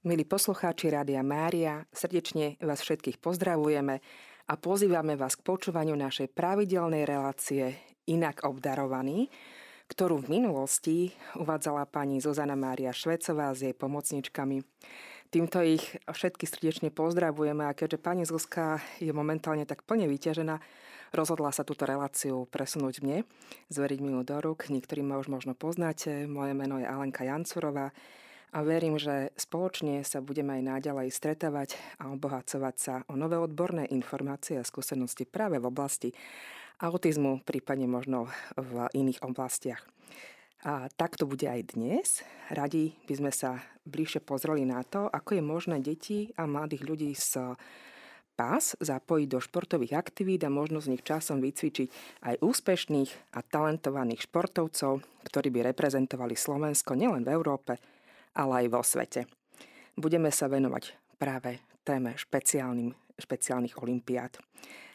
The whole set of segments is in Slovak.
Milí poslucháči Rádia Mária, srdečne vás všetkých pozdravujeme a pozývame vás k počúvaniu našej pravidelnej relácie Inak obdarovaný, ktorú v minulosti uvádzala pani Zuzana Mária Švecová s jej pomocničkami. Týmto ich všetky srdečne pozdravujeme a keďže pani Zuzka je momentálne tak plne vyťažená, rozhodla sa túto reláciu presunúť mne, zveriť mi ju do rúk. Niektorí ma už možno poznáte, moje meno je Alenka Jancurová a verím, že spoločne sa budeme aj naďalej stretávať a obohacovať sa o nové odborné informácie a skúsenosti práve v oblasti autizmu, prípadne možno v iných oblastiach. A tak to bude aj dnes. Radi by sme sa bližšie pozreli na to, ako je možné deti a mladých ľudí z pás zapojiť do športových aktivít a možno z nich časom vycvičiť aj úspešných a talentovaných športovcov, ktorí by reprezentovali Slovensko nielen v Európe, ale aj vo svete. Budeme sa venovať práve téme špeciálnych olimpiád.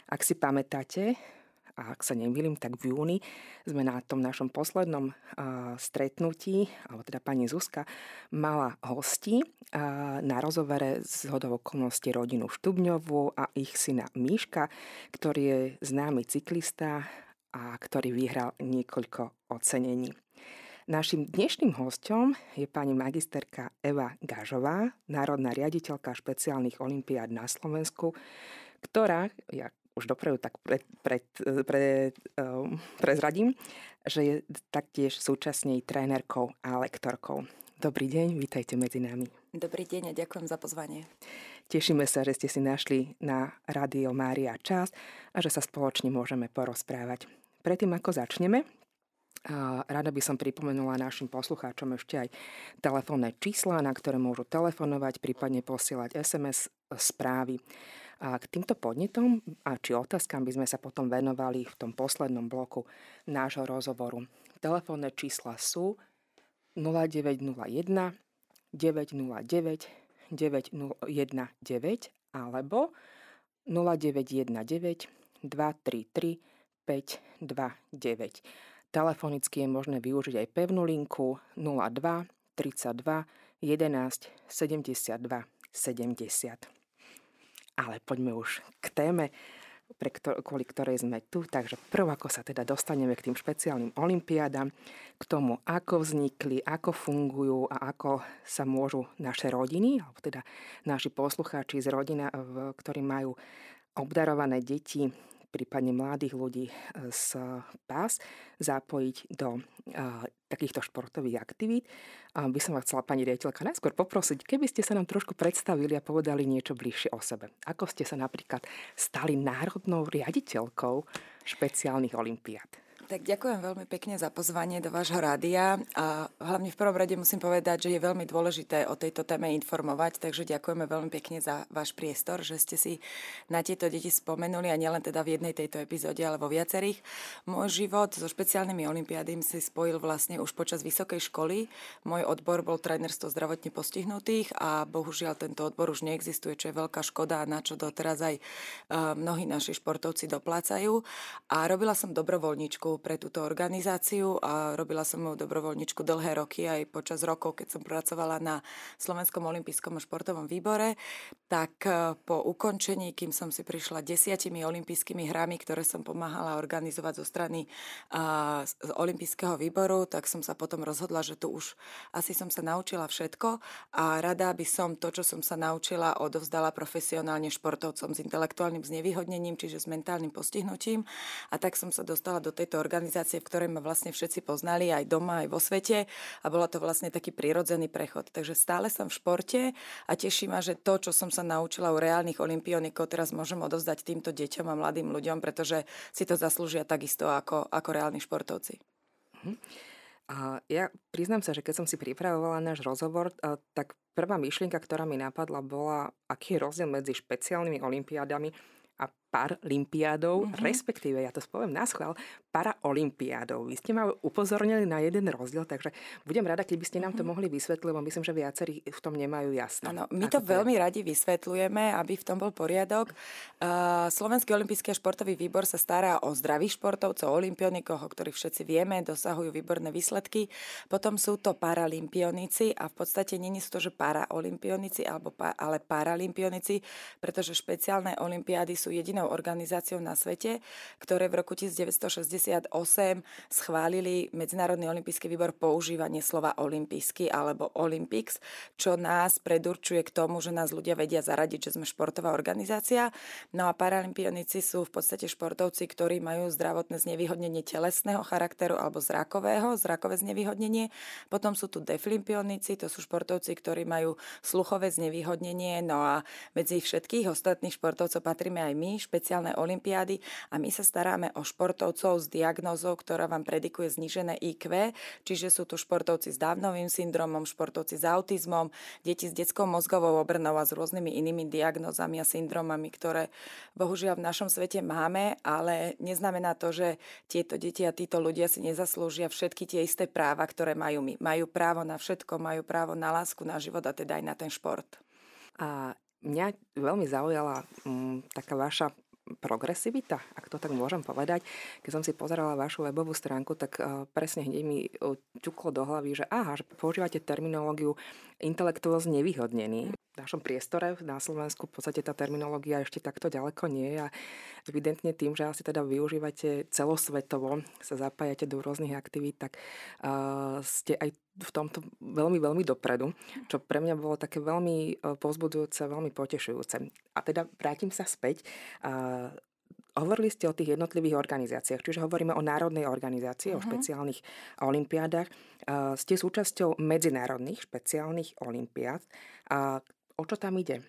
Ak si pamätáte, a ak sa nemýlim, tak v júni sme na tom našom poslednom uh, stretnutí, alebo teda pani Zuzka, mala hosti uh, na rozhovere z hodov rodinu Štubňovú a ich syna Míška, ktorý je známy cyklista a ktorý vyhral niekoľko ocenení. Našim dnešným hostom je pani magisterka Eva Gažová, národná riaditeľka špeciálnych olimpiád na Slovensku, ktorá, ja už dopredu tak pred, pred, pred, um, prezradím, že je taktiež súčasne trénerkou a lektorkou. Dobrý deň, vítajte medzi nami. Dobrý deň a ďakujem za pozvanie. Tešíme sa, že ste si našli na Rádio Mária čas a že sa spoločne môžeme porozprávať. Predtým, ako začneme, Rada by som pripomenula našim poslucháčom ešte aj telefónne čísla, na ktoré môžu telefonovať, prípadne posielať SMS správy. A k týmto podnetom a či otázkam by sme sa potom venovali v tom poslednom bloku nášho rozhovoru. Telefónne čísla sú 0901 909 919 alebo 0919 233 529. Telefonicky je možné využiť aj pevnú linku 02 32 11 72 70. Ale poďme už k téme, pre ktor- kvôli ktorej sme tu. Takže prv, ako sa teda dostaneme k tým špeciálnym olimpiádam, k tomu, ako vznikli, ako fungujú a ako sa môžu naše rodiny, alebo teda naši poslucháči z rodina, ktorí majú obdarované deti, prípadne mladých ľudí z PAS zapojiť do uh, takýchto športových aktivít. By som vás chcela, pani riaditeľka, najskôr poprosiť, keby ste sa nám trošku predstavili a povedali niečo bližšie o sebe. Ako ste sa napríklad stali národnou riaditeľkou špeciálnych olimpiád? Tak ďakujem veľmi pekne za pozvanie do vášho rádia a hlavne v prvom rade musím povedať, že je veľmi dôležité o tejto téme informovať, takže ďakujeme veľmi pekne za váš priestor, že ste si na tieto deti spomenuli a nielen teda v jednej tejto epizóde, ale vo viacerých. Môj život so špeciálnymi olimpiádami si spojil vlastne už počas vysokej školy. Môj odbor bol trénerstvo zdravotne postihnutých a bohužiaľ tento odbor už neexistuje, čo je veľká škoda, na čo doteraz aj mnohí naši športovci doplácajú. A robila som dobrovoľníčku pre túto organizáciu a robila som ju dobrovoľničku dlhé roky aj počas rokov, keď som pracovala na Slovenskom olympijskom a športovom výbore. Tak e, po ukončení, kým som si prišla desiatimi olympijskými hrami, ktoré som pomáhala organizovať zo strany z olympijského výboru, tak som sa potom rozhodla, že tu už asi som sa naučila všetko a rada by som to, čo som sa naučila, odovzdala profesionálne športovcom s intelektuálnym znevýhodnením, čiže s mentálnym postihnutím. A tak som sa dostala do tejto organizácie, v ktorej ma vlastne všetci poznali aj doma, aj vo svete a bolo to vlastne taký prirodzený prechod. Takže stále som v športe a teší ma, že to, čo som sa naučila u reálnych olimpionikov, teraz môžem odovzdať týmto deťom a mladým ľuďom, pretože si to zaslúžia takisto ako, ako reálni športovci. Mhm. A ja priznám sa, že keď som si pripravovala náš rozhovor, tak prvá myšlienka, ktorá mi napadla, bola, aký je rozdiel medzi špeciálnymi olimpiádami a Paralympiádou, mm-hmm. respektíve, ja to spoviem na schvál, Paraolympiádou. Vy ste ma upozornili na jeden rozdiel, takže budem rada, keby ste nám to mhm. mohli vysvetliť, lebo myslím, že viacerí v tom nemajú jasno. Áno, my to, to veľmi je. radi vysvetľujeme, aby v tom bol poriadok. Uh, Slovenský olimpijský a športový výbor sa stará o zdravých športovcov, olimpionikov, o ktorých všetci vieme, dosahujú výborné výsledky. Potom sú to paralympionici a v podstate nie sú to, že paraolimpionici, alebo pa, ale paralympionici, pretože špeciálne olimpiády sú jedinou organizáciou na svete, ktoré v roku 1960 schválili Medzinárodný olimpijský výbor používanie slova olimpijský alebo Olympics, čo nás predurčuje k tomu, že nás ľudia vedia zaradiť, že sme športová organizácia. No a paralympionici sú v podstate športovci, ktorí majú zdravotné znevýhodnenie telesného charakteru alebo zrakového, zrakové znevýhodnenie. Potom sú tu deflimpionici, to sú športovci, ktorí majú sluchové znevýhodnenie. No a medzi všetkých ostatných športovcov patríme aj my, špeciálne olimpiády a my sa staráme o športovcov s diagnózou, ktorá vám predikuje znížené IQ, čiže sú tu športovci s dávnovým syndromom, športovci s autizmom, deti s detskou mozgovou obrnou a s rôznymi inými diagnózami a syndromami, ktoré bohužiaľ v našom svete máme, ale neznamená to, že tieto deti a títo ľudia si nezaslúžia všetky tie isté práva, ktoré majú my. Majú právo na všetko, majú právo na lásku, na život a teda aj na ten šport. A mňa veľmi zaujala m, mm, taká vaša progresivita, ak to tak môžem povedať. Keď som si pozerala vašu webovú stránku, tak uh, presne hneď mi uh, ťuklo do hlavy, že aha, že používate terminológiu intelektuál znevýhodnený. Našom priestore na Slovensku v podstate tá terminológia ešte takto ďaleko nie a evidentne tým, že asi teda využívate celosvetovo, sa zapájate do rôznych aktivít, tak uh, ste aj v tomto veľmi, veľmi dopredu, čo pre mňa bolo také veľmi e, pozbudujúce, veľmi potešujúce. A teda vrátim sa späť. Uh, Hovorili ste o tých jednotlivých organizáciách, čiže hovoríme o národnej organizácii, uh-huh. o mhm. špeciálnych olimpiádach. Uh, ste súčasťou medzinárodných špeciálnych olimpiád. Uh, o čo tam ide?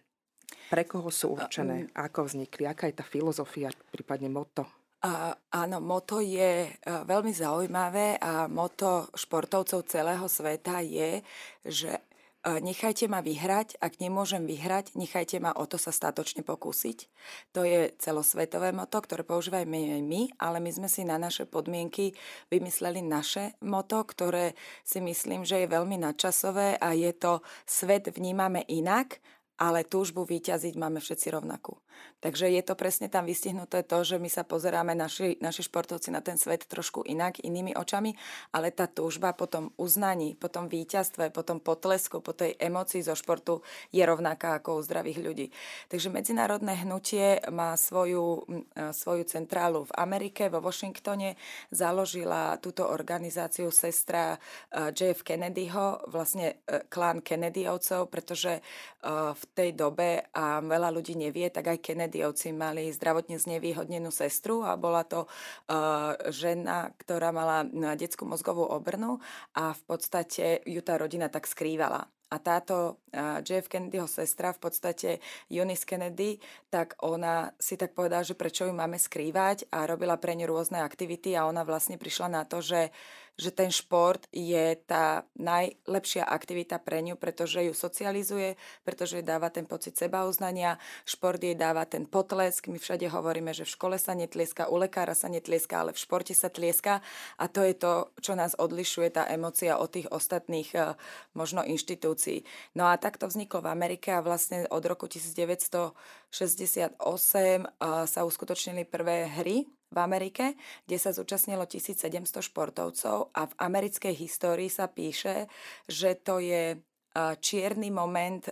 Pre koho sú určené? Uh, Ako vznikli? Aká je tá filozofia, prípadne moto? Uh, áno, moto je uh, veľmi zaujímavé a moto športovcov celého sveta je, že nechajte ma vyhrať, ak nemôžem vyhrať, nechajte ma o to sa statočne pokúsiť. To je celosvetové moto, ktoré používajme aj my, ale my sme si na naše podmienky vymysleli naše moto, ktoré si myslím, že je veľmi nadčasové a je to svet vnímame inak, ale túžbu vyťaziť máme všetci rovnakú. Takže je to presne tam vystihnuté to, že my sa pozeráme naši, naši športovci na ten svet trošku inak, inými očami, ale tá túžba po tom uznaní, po tom víťazstve, po tom potlesku, po tej emocii zo športu je rovnaká ako u zdravých ľudí. Takže medzinárodné hnutie má svoju, svoju centrálu v Amerike, vo Washingtone. Založila túto organizáciu sestra JF Kennedyho, vlastne klán Kennedyovcov, pretože v tej dobe, a veľa ľudí nevie, tak aj Kennedy Kennedyovci mali zdravotne znevýhodnenú sestru a bola to uh, žena, ktorá mala detskú mozgovú obrnu a v podstate ju tá rodina tak skrývala. A táto uh, JF Kennedyho sestra, v podstate Eunice Kennedy, tak ona si tak povedala, že prečo ju máme skrývať a robila pre ňu rôzne aktivity a ona vlastne prišla na to, že uh, že ten šport je tá najlepšia aktivita pre ňu, pretože ju socializuje, pretože jej dáva ten pocit sebauznania, šport jej dáva ten potlesk. My všade hovoríme, že v škole sa netlieska, u lekára sa netlieska, ale v športe sa tlieska a to je to, čo nás odlišuje, tá emocia od tých ostatných eh, možno inštitúcií. No a takto vzniklo v Amerike a vlastne od roku 1968 eh, sa uskutočnili prvé hry v Amerike, kde sa zúčastnilo 1700 športovcov a v americkej histórii sa píše, že to je čierny moment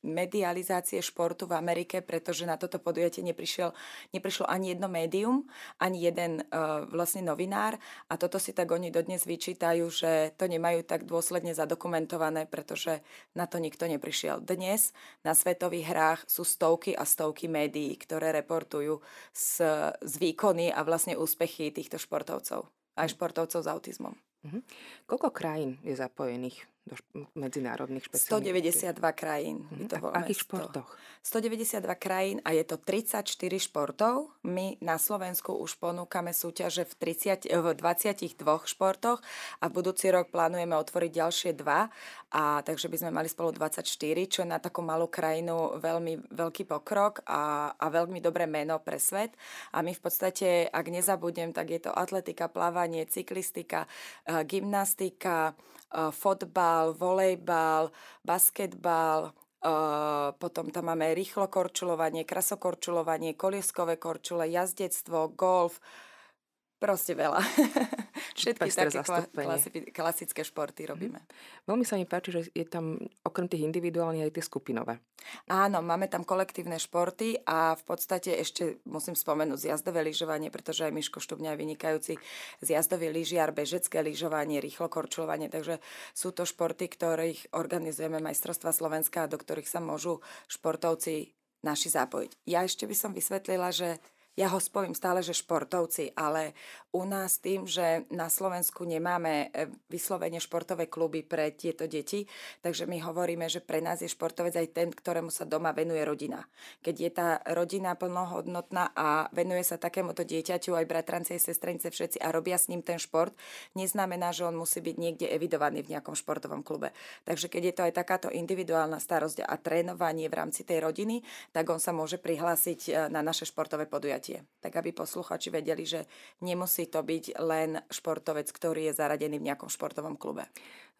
medializácie športu v Amerike, pretože na toto podujatie neprišiel, neprišlo ani jedno médium, ani jeden uh, vlastne novinár a toto si tak oni dodnes vyčítajú, že to nemajú tak dôsledne zadokumentované, pretože na to nikto neprišiel. Dnes na svetových hrách sú stovky a stovky médií, ktoré reportujú z, z výkony a vlastne úspechy týchto športovcov, aj športovcov s autizmom. Mhm. Koľko krajín je zapojených do medzinárodných špeciálnych 192 krajín. Mm, to v akých športoch? 192 krajín a je to 34 športov. My na Slovensku už ponúkame súťaže v, 30, v 22 športoch a v budúci rok plánujeme otvoriť ďalšie dva. A takže by sme mali spolu 24, čo je na takú malú krajinu veľmi veľký pokrok a, a veľmi dobré meno pre svet. A my v podstate, ak nezabudnem, tak je to atletika, plávanie, cyklistika, eh, gymnastika, eh, fotbal, volejbal, basketbal, Uh, potom tam máme rýchlo korčulovanie, krasokorčulovanie, kolieskové korčule, jazdectvo, golf, Proste veľa. Všetky také klasi- klasické športy mhm. robíme. Mm. Veľmi sa mi páči, že je tam okrem tých individuálnych aj tie skupinové. Áno, máme tam kolektívne športy a v podstate ešte musím spomenúť zjazdové lyžovanie, pretože aj Miško Štubňa je vynikajúci zjazdový lyžiar, bežecké lyžovanie, rýchlo korčulovanie, takže sú to športy, ktorých organizujeme majstrovstva Slovenska, do ktorých sa môžu športovci naši zapojiť. Ja ešte by som vysvetlila, že ja ho spojím stále, že športovci, ale u nás tým, že na Slovensku nemáme e, vyslovene športové kluby pre tieto deti, takže my hovoríme, že pre nás je športovec aj ten, ktorému sa doma venuje rodina. Keď je tá rodina plnohodnotná a venuje sa takémuto dieťaťu, aj bratranci, aj sestrenice, všetci a robia s ním ten šport, neznamená, že on musí byť niekde evidovaný v nejakom športovom klube. Takže keď je to aj takáto individuálna starosť a trénovanie v rámci tej rodiny, tak on sa môže prihlásiť e, na naše športové podujatie podujatie. Tak aby posluchači vedeli, že nemusí to byť len športovec, ktorý je zaradený v nejakom športovom klube.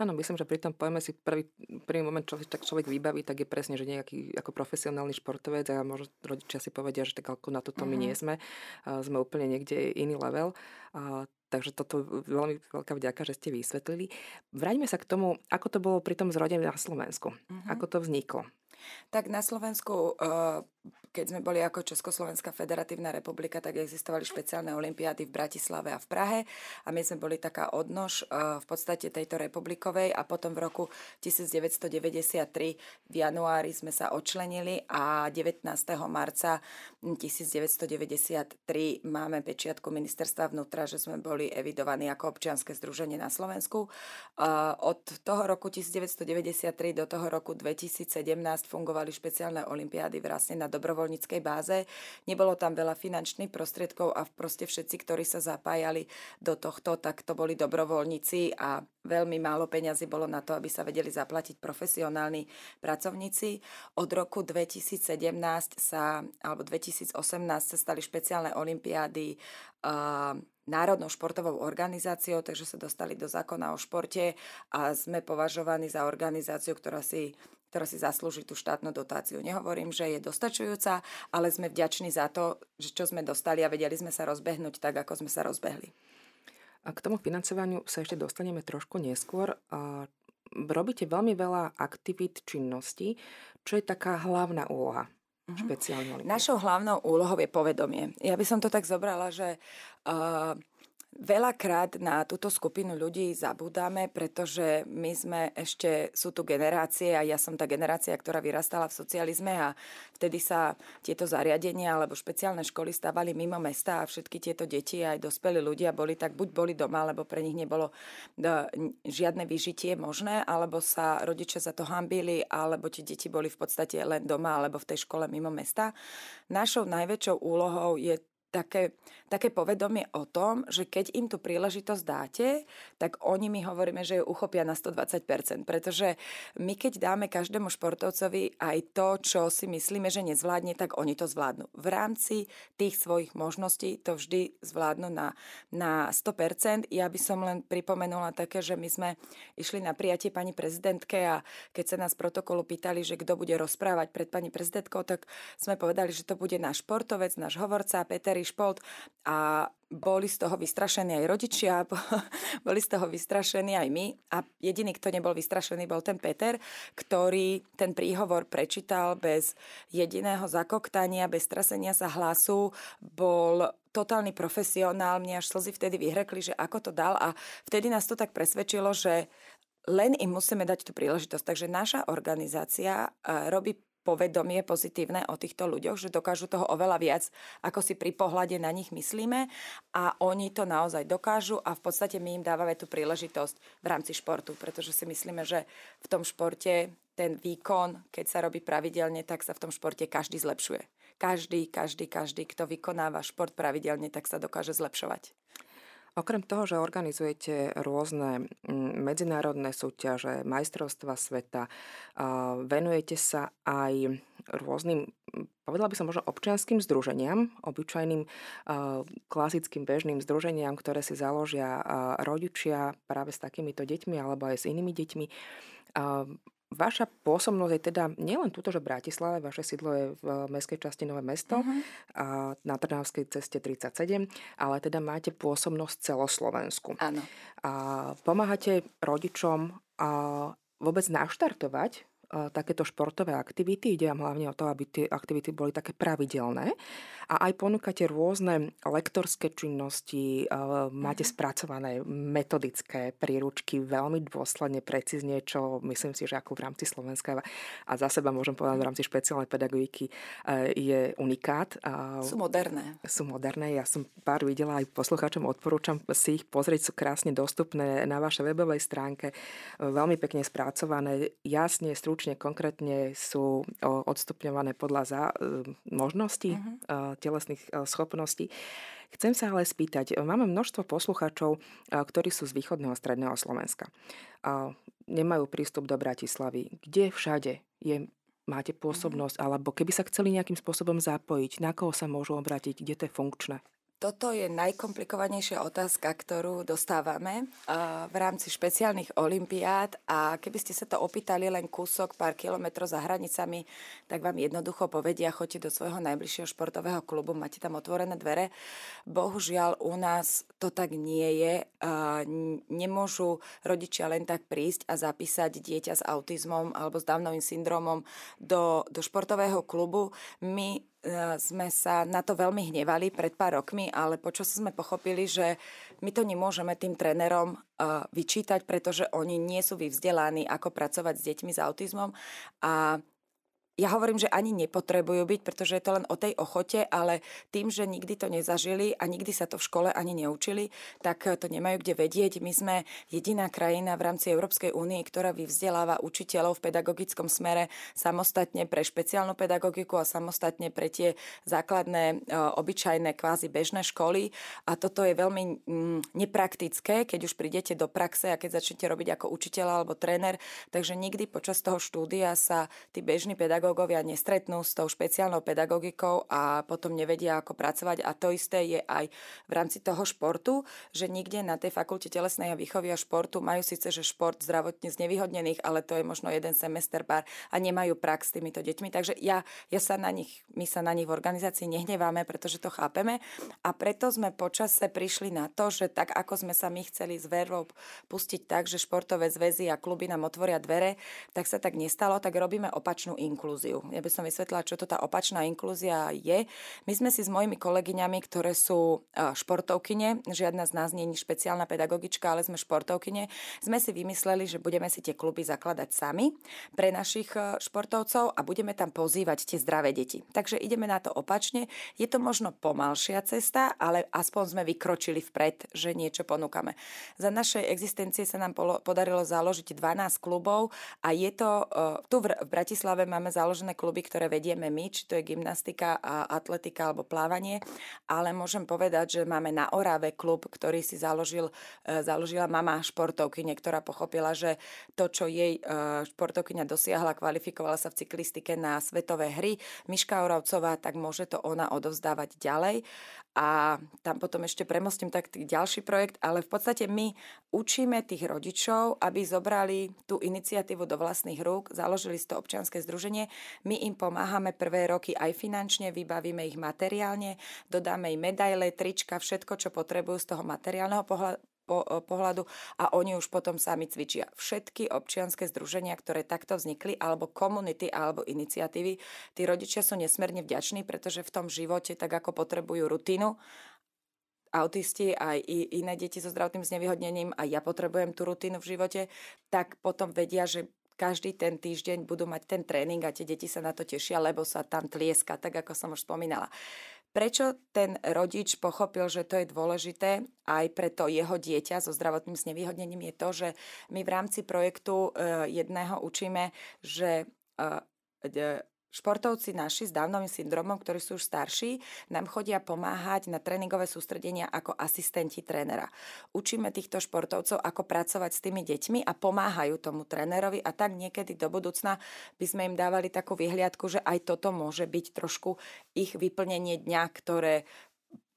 Áno, myslím, že pri tom pojme si prvý, prvý moment, čo tak človek vybaví, tak je presne, že nejaký ako profesionálny športovec a možno rodičia si povedia, že tak ako na toto mm-hmm. my nie sme. A sme úplne niekde iný level. A, takže toto veľmi veľká vďaka, že ste vysvetlili. Vráťme sa k tomu, ako to bolo pri tom zrode na Slovensku. Mm-hmm. Ako to vzniklo. Tak na Slovensku uh, keď sme boli ako Československá federatívna republika, tak existovali špeciálne olimpiády v Bratislave a v Prahe a my sme boli taká odnož v podstate tejto republikovej a potom v roku 1993 v januári sme sa odčlenili a 19. marca 1993 máme pečiatku ministerstva vnútra, že sme boli evidovaní ako občianske združenie na Slovensku. Od toho roku 1993 do toho roku 2017 fungovali špeciálne olimpiády vlastne na dobrovoľ dobrovoľníckej báze. Nebolo tam veľa finančných prostriedkov a proste všetci, ktorí sa zapájali do tohto, tak to boli dobrovoľníci a veľmi málo peňazí bolo na to, aby sa vedeli zaplatiť profesionálni pracovníci. Od roku 2017 sa, alebo 2018 sa stali špeciálne olimpiády uh, Národnou športovou organizáciou, takže sa dostali do zákona o športe a sme považovaní za organizáciu, ktorá si ktorá si zaslúži tú štátnu dotáciu. Nehovorím, že je dostačujúca, ale sme vďační za to, že čo sme dostali a vedeli sme sa rozbehnúť tak, ako sme sa rozbehli. A k tomu financovaniu sa ešte dostaneme trošku neskôr. Robíte veľmi veľa aktivít, činností. Čo je taká hlavná úloha mhm. špeciálne? Našou hlavnou úlohou je povedomie. Ja by som to tak zobrala, že uh, Veľakrát na túto skupinu ľudí zabúdame, pretože my sme ešte, sú tu generácie a ja som tá generácia, ktorá vyrastala v socializme a vtedy sa tieto zariadenia alebo špeciálne školy stavali mimo mesta a všetky tieto deti aj dospelí ľudia boli tak buď boli doma, alebo pre nich nebolo žiadne vyžitie možné, alebo sa rodičia za to hambili, alebo tie deti boli v podstate len doma alebo v tej škole mimo mesta. Našou najväčšou úlohou je také, také povedomie o tom, že keď im tú príležitosť dáte, tak oni mi hovoríme, že ju uchopia na 120%, pretože my keď dáme každému športovcovi aj to, čo si myslíme, že nezvládne, tak oni to zvládnu. V rámci tých svojich možností to vždy zvládnu na, na 100%. Ja by som len pripomenula také, že my sme išli na prijatie pani prezidentke a keď sa nás protokolu pýtali, že kto bude rozprávať pred pani prezidentkou, tak sme povedali, že to bude náš športovec, náš hovorca Peter Harry Špolt a boli z toho vystrašení aj rodičia, boli z toho vystrašení aj my a jediný, kto nebol vystrašený, bol ten Peter, ktorý ten príhovor prečítal bez jediného zakoktania, bez trasenia sa hlasu, bol totálny profesionál, mne až slzy vtedy vyhrekli, že ako to dal a vtedy nás to tak presvedčilo, že len im musíme dať tú príležitosť. Takže naša organizácia eh, robí povedomie pozitívne o týchto ľuďoch, že dokážu toho oveľa viac, ako si pri pohľade na nich myslíme a oni to naozaj dokážu a v podstate my im dávame tú príležitosť v rámci športu, pretože si myslíme, že v tom športe ten výkon, keď sa robí pravidelne, tak sa v tom športe každý zlepšuje. Každý, každý, každý, kto vykonáva šport pravidelne, tak sa dokáže zlepšovať. Okrem toho, že organizujete rôzne mm, medzinárodné súťaže, majstrovstva sveta, venujete sa aj rôznym, povedala by som možno občianským združeniam, obyčajným klasickým bežným združeniam, ktoré si založia rodičia práve s takýmito deťmi alebo aj s inými deťmi. Vaša pôsobnosť je teda nielen túto, že v Bratislave, vaše sídlo je v mestskej časti Nové mesto uh-huh. a na Trnavskej ceste 37, ale teda máte pôsobnosť celoslovensku. Áno. A pomáhate rodičom a vôbec naštartovať takéto športové aktivity. Ide vám hlavne o to, aby tie aktivity boli také pravidelné. A aj ponúkate rôzne lektorské činnosti, máte mhm. spracované metodické príručky veľmi dôsledne, precízne, čo myslím si, že ako v rámci Slovenska a za seba môžem povedať v rámci špeciálnej pedagogiky e, je unikát. Sú moderné. Sú moderné. Ja som pár videla aj poslucháčom, odporúčam si ich pozrieť, sú krásne dostupné na vašej webovej stránke. Veľmi pekne spracované, jasne, stručne stručne, konkrétne sú odstupňované podľa za, e, možností, uh-huh. telesných e, schopností. Chcem sa ale spýtať, máme množstvo poslucháčov, ktorí sú z východného stredného Slovenska. Nemajú prístup do Bratislavy. Kde všade je máte mhm. pôsobnosť, alebo keby sa chceli nejakým spôsobom zapojiť, na koho sa môžu obrátiť, kde to je funkčné? Toto je najkomplikovanejšia otázka, ktorú dostávame v rámci špeciálnych olimpiád a keby ste sa to opýtali len kúsok, pár kilometrov za hranicami, tak vám jednoducho povedia, choďte do svojho najbližšieho športového klubu, máte tam otvorené dvere. Bohužiaľ u nás to tak nie je. Nemôžu rodičia len tak prísť a zapísať dieťa s autizmom alebo s Downovým syndromom do, do športového klubu. My sme sa na to veľmi hnevali pred pár rokmi, ale počas sme pochopili, že my to nemôžeme tým trénerom e, vyčítať, pretože oni nie sú vyvzdelaní, ako pracovať s deťmi s autizmom. A ja hovorím, že ani nepotrebujú byť, pretože je to len o tej ochote, ale tým, že nikdy to nezažili a nikdy sa to v škole ani neučili, tak to nemajú kde vedieť. My sme jediná krajina v rámci Európskej únie, ktorá vyvzdeláva učiteľov v pedagogickom smere samostatne pre špeciálnu pedagogiku a samostatne pre tie základné, e, obyčajné, kvázi bežné školy. A toto je veľmi mm, nepraktické, keď už prídete do praxe a keď začnete robiť ako učiteľ alebo tréner. Takže nikdy počas toho štúdia sa tí bežní pedagógovia pedagógovia nestretnú s tou špeciálnou pedagogikou a potom nevedia, ako pracovať. A to isté je aj v rámci toho športu, že nikde na tej fakulte telesnej výchovy a športu majú síce, že šport zdravotne znevýhodnených, ale to je možno jeden semester pár a nemajú prax s týmito deťmi. Takže ja, ja sa na nich, my sa na nich v organizácii nehneváme, pretože to chápeme a preto sme počase prišli na to, že tak ako sme sa my chceli s verou pustiť tak, že športové zväzy a kluby nám otvoria dvere, tak sa tak nestalo, tak robíme opačnú inklúziu inklúziu. Ja by som vysvetlila, čo to tá opačná inklúzia je. My sme si s mojimi kolegyňami, ktoré sú športovkyne, žiadna z nás nie je špeciálna pedagogička, ale sme športovkyne, sme si vymysleli, že budeme si tie kluby zakladať sami pre našich e, športovcov a budeme tam pozývať tie zdravé deti. Takže ideme na to opačne. Je to možno pomalšia cesta, ale aspoň sme vykročili vpred, že niečo ponúkame. Za našej existencie sa nám podarilo založiť 12 klubov a je to, e, tu v Bratislave máme založené kluby, ktoré vedieme my, či to je gymnastika, atletika alebo plávanie, ale môžem povedať, že máme na Orave klub, ktorý si založil, e, založila mama športovkyne, ktorá pochopila, že to, čo jej e, športovkyňa dosiahla, kvalifikovala sa v cyklistike na svetové hry, Miška Oravcová, tak môže to ona odovzdávať ďalej. A tam potom ešte premostím tak ďalší projekt, ale v podstate my učíme tých rodičov, aby zobrali tú iniciatívu do vlastných rúk, založili si to občianske združenie. My im pomáhame prvé roky aj finančne, vybavíme ich materiálne, dodáme im medaile, trička, všetko, čo potrebujú z toho materiálneho po, e, pohľadu a oni už potom sami cvičia. Všetky občianske združenia, ktoré takto vznikli, alebo komunity, alebo iniciatívy, tí rodičia sú nesmierne vďační, pretože v tom živote, tak ako potrebujú rutinu, autisti, aj iné deti so zdravotným znevýhodnením, a ja potrebujem tú rutinu v živote, tak potom vedia, že každý ten týždeň budú mať ten tréning a tie deti sa na to tešia, lebo sa tam tlieska, tak ako som už spomínala. Prečo ten rodič pochopil, že to je dôležité aj pre to jeho dieťa so zdravotným znevýhodnením je to, že my v rámci projektu e, jedného učíme, že e, Športovci naši s Downovým syndromom, ktorí sú už starší, nám chodia pomáhať na tréningové sústredenia ako asistenti trénera. Učíme týchto športovcov, ako pracovať s tými deťmi a pomáhajú tomu trénerovi a tak niekedy do budúcna by sme im dávali takú vyhliadku, že aj toto môže byť trošku ich vyplnenie dňa, ktoré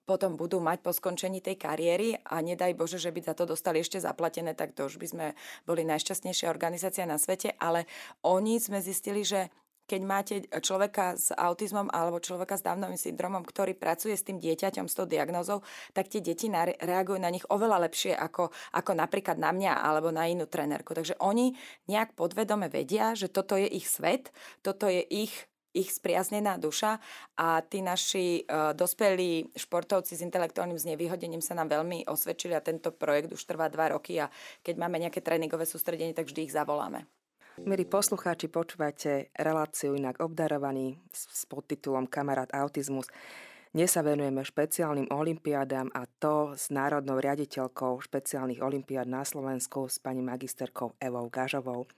potom budú mať po skončení tej kariéry a nedaj Bože, že by za to dostali ešte zaplatené, tak to už by sme boli najšťastnejšia organizácia na svete, ale oni sme zistili, že keď máte človeka s autizmom alebo človeka s Downovým syndromom, ktorý pracuje s tým dieťaťom s tou diagnózou, tak tie deti reagujú na nich oveľa lepšie ako, ako napríklad na mňa alebo na inú trenérku. Takže oni nejak podvedome vedia, že toto je ich svet, toto je ich ich spriaznená duša a tí naši uh, dospelí športovci s intelektuálnym znevýhodením sa nám veľmi osvedčili a tento projekt už trvá dva roky a keď máme nejaké tréningové sústredenie, tak vždy ich zavoláme. Milí poslucháči, počúvate reláciu inak obdarovaný s podtitulom Kamarát autizmus. Dnes sa venujeme špeciálnym olimpiádám a to s národnou riaditeľkou špeciálnych olimpiád na Slovensku s pani magisterkou Evou Gažovou.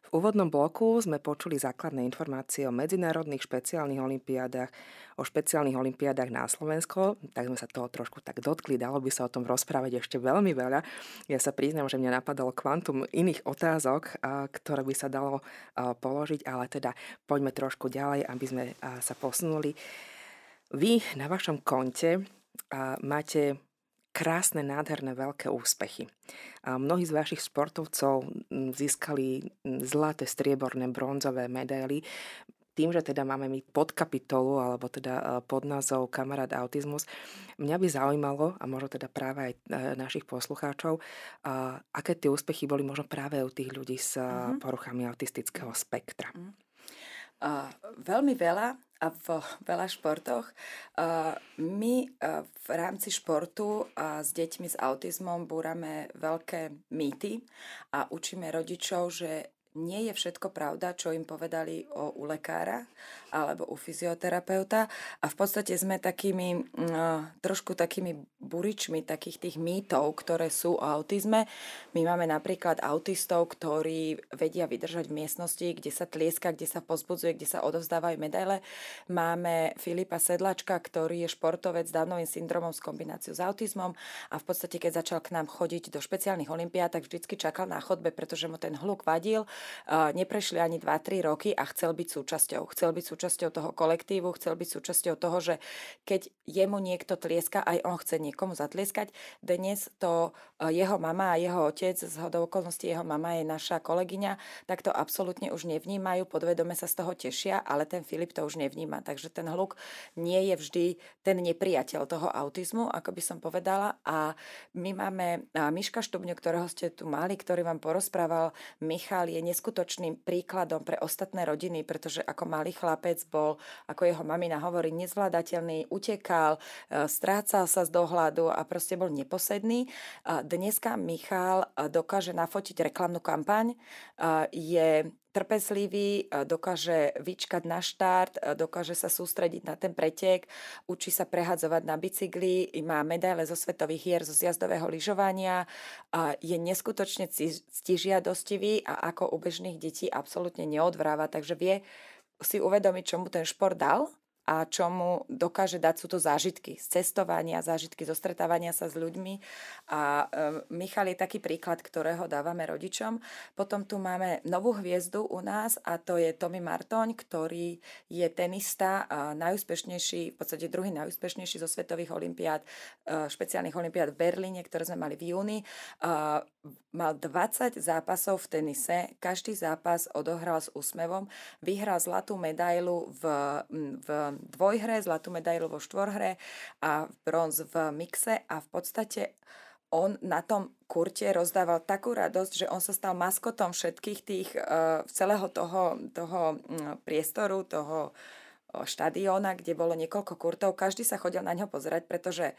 V úvodnom bloku sme počuli základné informácie o medzinárodných špeciálnych olimpiádach, o špeciálnych olimpiádach na Slovensko, tak sme sa toho trošku tak dotkli, dalo by sa o tom rozprávať ešte veľmi veľa. Ja sa priznám, že mňa napadalo kvantum iných otázok, ktoré by sa dalo položiť, ale teda poďme trošku ďalej, aby sme sa posunuli. Vy na vašom konte máte krásne, nádherné, veľké úspechy. A mnohí z vašich sportovcov získali zlaté, strieborné, bronzové medaily. Tým, že teda máme my podkapitolu, alebo teda pod názov Kamarát autizmus, mňa by zaujímalo, a možno teda práve aj e, našich poslucháčov, aké tie úspechy boli možno práve u tých ľudí s mm-hmm. poruchami autistického spektra. Uh, veľmi veľa v veľa športoch. My v rámci športu s deťmi s autizmom búrame veľké mýty a učíme rodičov, že nie je všetko pravda, čo im povedali o, u lekára alebo u fyzioterapeuta a v podstate sme takými uh, trošku takými buričmi takých tých mýtov, ktoré sú o autizme. My máme napríklad autistov, ktorí vedia vydržať v miestnosti, kde sa tlieska, kde sa pozbudzuje, kde sa odovzdávajú medaile. Máme Filipa Sedlačka, ktorý je športovec s Downovým syndromom s kombináciou s autizmom a v podstate, keď začal k nám chodiť do špeciálnych olimpiád, tak vždycky čakal na chodbe, pretože mu ten hluk vadil neprešli ani 2-3 roky a chcel byť súčasťou. Chcel byť súčasťou toho kolektívu, chcel byť súčasťou toho, že keď jemu niekto tlieska, aj on chce niekomu zatlieskať. Dnes to jeho mama a jeho otec, z hodou okolností jeho mama je naša kolegyňa, tak to absolútne už nevnímajú, podvedome sa z toho tešia, ale ten Filip to už nevníma. Takže ten hluk nie je vždy ten nepriateľ toho autizmu, ako by som povedala. A my máme Miška Štubňu, ktorého ste tu mali, ktorý vám porozprával. Michal je neskutočným príkladom pre ostatné rodiny, pretože ako malý chlapec bol, ako jeho mamina hovorí, nezvládateľný, utekal, e, strácal sa z dohľadu a proste bol neposedný. Dneska Michal e, dokáže nafotiť reklamnú kampaň, e, je trpezlivý, dokáže vyčkať na štart, dokáže sa sústrediť na ten pretek, učí sa prehadzovať na bicykli, má medaile zo svetových hier zo zjazdového lyžovania, je neskutočne ctižiadostivý a ako u bežných detí absolútne neodvráva, takže vie si uvedomiť, čo mu ten šport dal a čo mu dokáže dať sú to zážitky z cestovania, zážitky zo stretávania sa s ľuďmi. A e, Michal je taký príklad, ktorého dávame rodičom. Potom tu máme novú hviezdu u nás a to je Tommy Martoň, ktorý je tenista, a najúspešnejší, v podstate druhý najúspešnejší zo svetových olimpiád, e, špeciálnych olimpiád v Berlíne, ktoré sme mali v júni. E, mal 20 zápasov v tenise, každý zápas odohral s úsmevom, vyhral zlatú medailu v, v dvojhre, zlatú medailu vo štvorhre a bronz v mixe a v podstate on na tom kurte rozdával takú radosť, že on sa stal maskotom všetkých tých, uh, celého toho, toho um, priestoru, toho uh, štadióna, kde bolo niekoľko kurtov. Každý sa chodil na ňo pozerať, pretože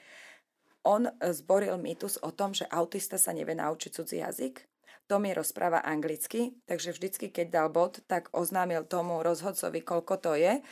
on zboril mýtus o tom, že autista sa nevie naučiť cudzí jazyk. Tommy rozpráva anglicky, takže vždycky, keď dal bod, tak oznámil tomu rozhodcovi, koľko to je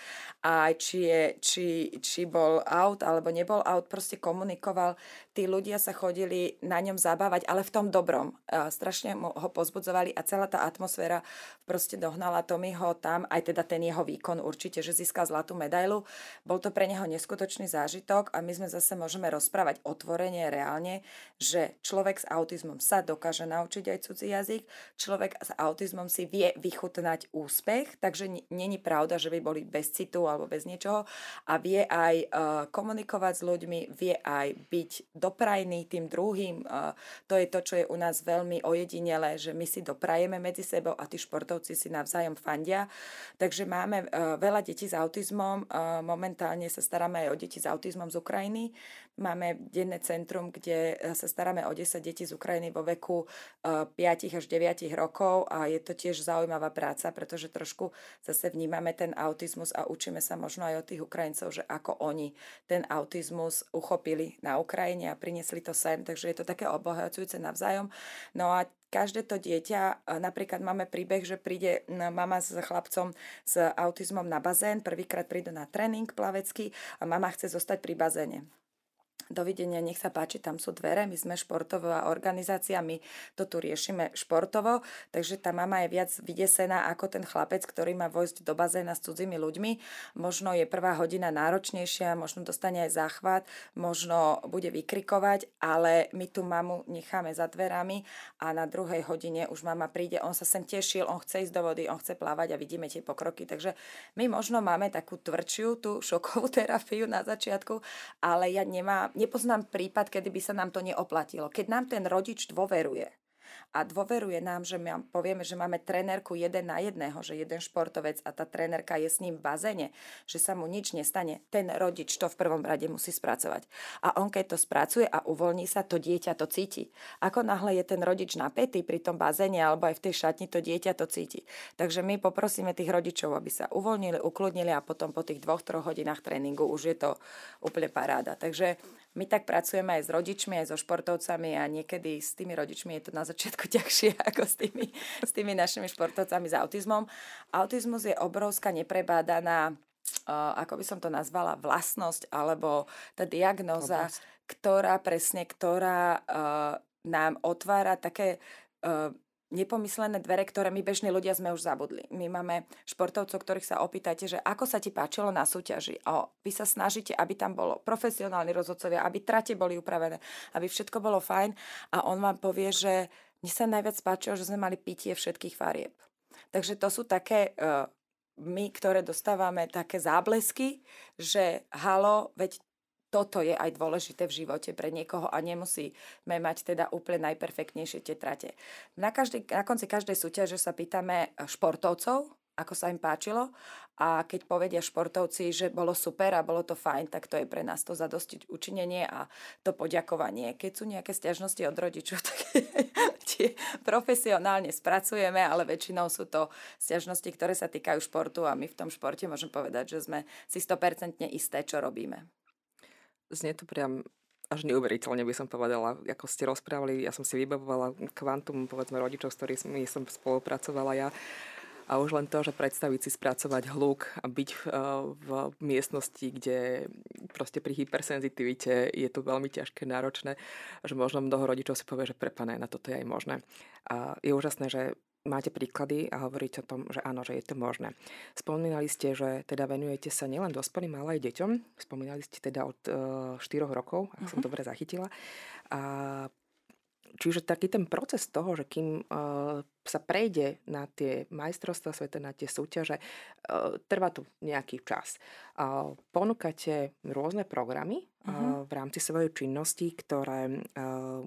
a či, je, či, či bol out alebo nebol out, proste komunikoval. Tí ľudia sa chodili na ňom zabávať, ale v tom dobrom. Strašne ho pozbudzovali a celá tá atmosféra proste dohnala Tommyho tam, aj teda ten jeho výkon určite, že získal zlatú medailu. Bol to pre neho neskutočný zážitok a my sme zase môžeme rozprávať otvorene, reálne, že človek s autizmom sa dokáže naučiť aj cudzí jazyk. Človek s autizmom si vie vychutnať úspech, takže není pravda, že by boli bez citu alebo bez niečoho a vie aj uh, komunikovať s ľuďmi, vie aj byť doprajný tým druhým. Uh, to je to, čo je u nás veľmi ojedinelé, že my si doprajeme medzi sebou a tí športovci si navzájom fandia. Takže máme uh, veľa detí s autizmom. Momentálne sa staráme aj o deti s autizmom z Ukrajiny. Máme denné centrum, kde sa staráme o 10 detí z Ukrajiny vo veku 5 až 9 rokov a je to tiež zaujímavá práca, pretože trošku zase vnímame ten autizmus a učíme sa možno aj od tých Ukrajincov, že ako oni ten autizmus uchopili na Ukrajine a priniesli to sem, takže je to také obohacujúce navzájom. No a každé to dieťa, napríklad máme príbeh, že príde mama s chlapcom s autizmom na bazén, prvýkrát prídu na tréning plavecký a mama chce zostať pri bazéne dovidenia, nech sa páči, tam sú dvere, my sme športová organizácia, my to tu riešime športovo, takže tá mama je viac vydesená ako ten chlapec, ktorý má vojsť do bazéna s cudzími ľuďmi. Možno je prvá hodina náročnejšia, možno dostane aj záchvat, možno bude vykrikovať, ale my tú mamu necháme za dverami a na druhej hodine už mama príde, on sa sem tešil, on chce ísť do vody, on chce plávať a vidíme tie pokroky. Takže my možno máme takú tvrdšiu tú šokovú terapiu na začiatku, ale ja nemám, nepoznám prípad, kedy by sa nám to neoplatilo. Keď nám ten rodič dôveruje, a dôveruje nám, že my povieme, že máme trénerku jeden na jedného, že jeden športovec a tá trénerka je s ním v bazéne, že sa mu nič nestane, ten rodič to v prvom rade musí spracovať. A on keď to spracuje a uvoľní sa, to dieťa to cíti. Ako náhle je ten rodič napätý pri tom bazéne alebo aj v tej šatni, to dieťa to cíti. Takže my poprosíme tých rodičov, aby sa uvoľnili, ukludnili a potom po tých dvoch, troch hodinách tréningu už je to úplne paráda. Takže my tak pracujeme aj s rodičmi, aj so športovcami a niekedy s tými rodičmi je to na začiatku ťažšie ako s tými, s tými našimi športovcami s autizmom. Autizmus je obrovská neprebádaná Uh, ako by som to nazvala, vlastnosť alebo tá diagnoza, ktorá presne, ktorá uh, nám otvára také uh, nepomyslené dvere, ktoré my bežní ľudia sme už zabudli. My máme športovcov, ktorých sa opýtate, že ako sa ti páčilo na súťaži. A vy sa snažíte, aby tam bolo profesionálni rozhodcovia, aby trate boli upravené, aby všetko bolo fajn a on vám povie, že mne sa najviac páčilo, že sme mali pitie všetkých farieb. Takže to sú také uh, my, ktoré dostávame také záblesky, že halo, veď toto je aj dôležité v živote pre niekoho a nemusíme mať teda úplne najperfektnejšie tie trate. Na, každý, na konci každej súťaže sa pýtame športovcov, ako sa im páčilo a keď povedia športovci, že bolo super a bolo to fajn, tak to je pre nás to zadostiť učinenie a to poďakovanie. Keď sú nejaké stiažnosti od rodičov, tak tie profesionálne spracujeme, ale väčšinou sú to stiažnosti, ktoré sa týkajú športu a my v tom športe môžem povedať, že sme si 100% isté, čo robíme znie to priam až neuveriteľne by som povedala, ako ste rozprávali, ja som si vybavovala kvantum, povedzme, rodičov, s ktorými som spolupracovala ja. A už len to, že predstaviť si spracovať hluk a byť v, v miestnosti, kde proste pri hypersenzitivite je to veľmi ťažké, náročné, že možno mnoho rodičov si povie, že prepané, na toto je aj možné. A je úžasné, že máte príklady a hovoríte o tom, že áno, že je to možné. Spomínali ste, že teda venujete sa nielen dospelým, ale aj deťom. Spomínali ste teda od e, 4 rokov, ak uh-huh. som mhm. dobre zachytila. A čiže taký ten proces toho, že kým uh, sa prejde na tie majstrovstvá sveta, na tie súťaže, uh, trvá tu nejaký čas. Uh, ponúkate rôzne programy, uh-huh. v rámci svojej činnosti, ktoré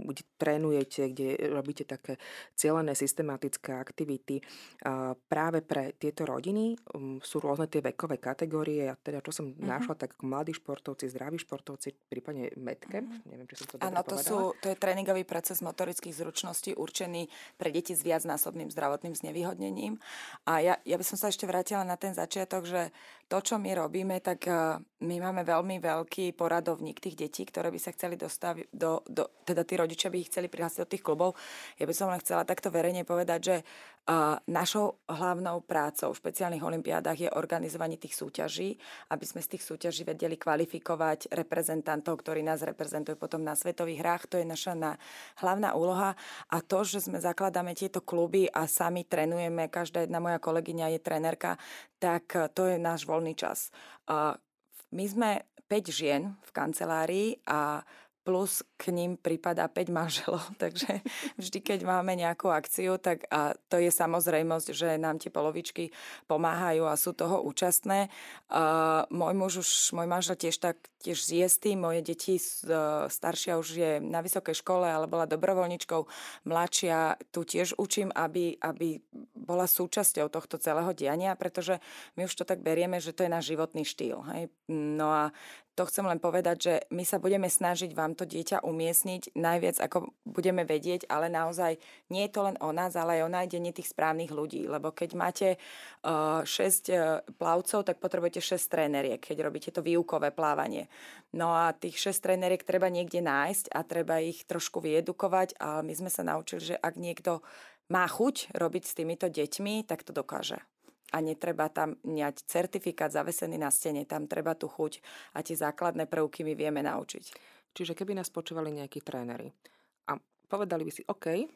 kde trénujete, kde robíte také cieľené systematické aktivity práve pre tieto rodiny. Um, sú rôzne tie vekové kategórie. A teda, čo som uh-huh. našla, tak mladí športovci, zdraví športovci, prípadne medcamp. Uh-huh. Neviem, či som to Áno, to, sú, to je tréningový proces motorických zručností určený pre deti s viacnásobným zdravotným znevýhodnením. A ja, ja by som sa ešte vrátila na ten začiatok, že to, čo my robíme, tak my máme veľmi veľký poradovník tých detí, ktoré by sa chceli dostaviť do, do, teda tí rodičia by ich chceli prihlásiť do tých klubov. Ja by som len chcela takto verejne povedať, že uh, našou hlavnou prácou v špeciálnych olimpiádach je organizovanie tých súťaží, aby sme z tých súťaží vedeli kvalifikovať reprezentantov, ktorí nás reprezentujú potom na svetových hrách. To je naša na, hlavná úloha. A to, že sme zakladáme tieto kluby a sami trénujeme, každá jedna moja kolegyňa je trenerka, tak to je náš voľný čas. My sme 5 žien v kancelárii a plus k ním prípada 5 manželov, takže vždy, keď máme nejakú akciu, tak a to je samozrejmosť, že nám tie polovičky pomáhajú a sú toho účastné. A môj muž už, môj manžel tiež tak tiež zjestý, moje deti, staršia už je na vysokej škole, ale bola dobrovoľničkou, mladšia tu tiež učím, aby, aby bola súčasťou tohto celého diania, pretože my už to tak berieme, že to je náš životný štýl. Hej? No a to chcem len povedať, že my sa budeme snažiť vám to dieťa umiestniť najviac, ako budeme vedieť, ale naozaj nie je to len o nás, ale aj o nájdenie tých správnych ľudí. Lebo keď máte uh, 6 uh, plavcov, tak potrebujete 6 tréneriek, keď robíte to výukové plávanie. No a tých 6 tréneriek treba niekde nájsť a treba ich trošku vyedukovať a my sme sa naučili, že ak niekto má chuť robiť s týmito deťmi, tak to dokáže a netreba tam mať certifikát zavesený na stene, tam treba tu chuť a tie základné prvky my vieme naučiť. Čiže keby nás počúvali nejakí tréneri a povedali by si, OK,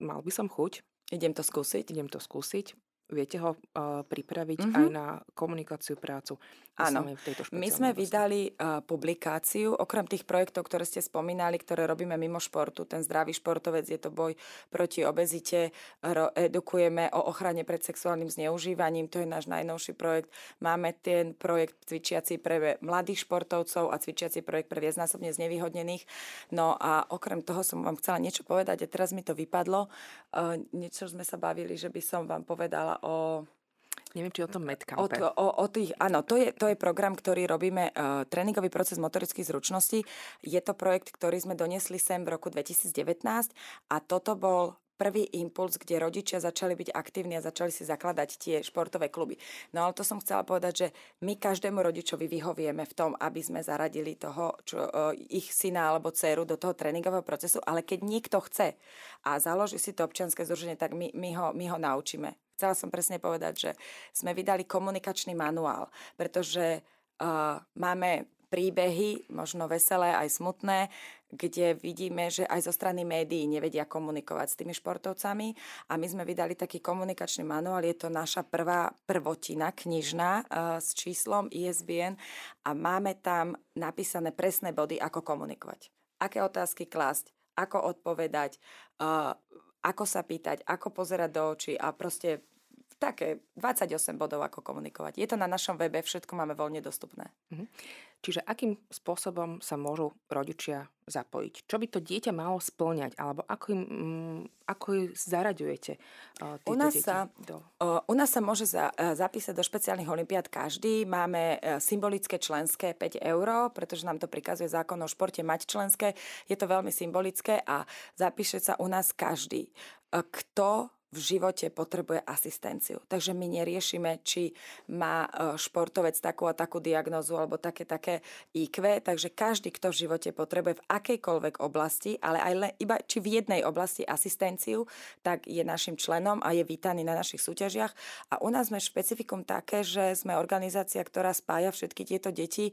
mal by som chuť. Idem to skúsiť. Idem to skúsiť. Viete ho uh, pripraviť mm-hmm. aj na komunikáciu, prácu. Áno, my sme vydali uh, publikáciu, okrem tých projektov, ktoré ste spomínali, ktoré robíme mimo športu, ten zdravý športovec je to boj proti obezite, ro- edukujeme o ochrane pred sexuálnym zneužívaním, to je náš najnovší projekt. Máme ten projekt cvičiaci pre mladých športovcov a cvičiaci projekt pre viacnásobne znevýhodnených. No a okrem toho som vám chcela niečo povedať a teraz mi to vypadlo. Uh, niečo sme sa bavili, že by som vám povedala o Neviem, či o tom medcampe. O, o, o tých, áno, to je, to je program, ktorý robíme, uh, tréningový proces motorických zručností. Je to projekt, ktorý sme doniesli sem v roku 2019 a toto bol prvý impuls, kde rodičia začali byť aktívni a začali si zakladať tie športové kluby. No ale to som chcela povedať, že my každému rodičovi vyhovieme v tom, aby sme zaradili toho, čo, uh, ich syna alebo dceru do toho tréningového procesu, ale keď niekto chce a založí si to občianske združenie, tak my, my, ho, my ho naučíme. Chcela som presne povedať, že sme vydali komunikačný manuál, pretože uh, máme príbehy, možno veselé aj smutné, kde vidíme, že aj zo strany médií nevedia komunikovať s tými športovcami a my sme vydali taký komunikačný manuál, je to naša prvá prvotina knižná uh, s číslom ISBN a máme tam napísané presné body, ako komunikovať. Aké otázky klásť, ako odpovedať, uh, ako sa pýtať, ako pozerať do očí a proste také 28 bodov, ako komunikovať. Je to na našom webe, všetko máme voľne dostupné. Mhm. Čiže akým spôsobom sa môžu rodičia zapojiť? Čo by to dieťa malo splňať? Alebo ako, im, mm, ako zaraďujete uh, u nás, sa, do... uh, u nás sa môže za, uh, zapísať do špeciálnych olimpiád každý. Máme uh, symbolické členské 5 eur, pretože nám to prikazuje zákon o športe mať členské. Je to veľmi symbolické a zapíše sa u nás každý. Uh, kto v živote potrebuje asistenciu. Takže my neriešime, či má e, športovec takú a takú diagnozu alebo také, také IQ. Takže každý, kto v živote potrebuje v akejkoľvek oblasti, ale aj len, iba či v jednej oblasti asistenciu, tak je našim členom a je vítaný na našich súťažiach. A u nás sme špecifikum také, že sme organizácia, ktorá spája všetky tieto deti e,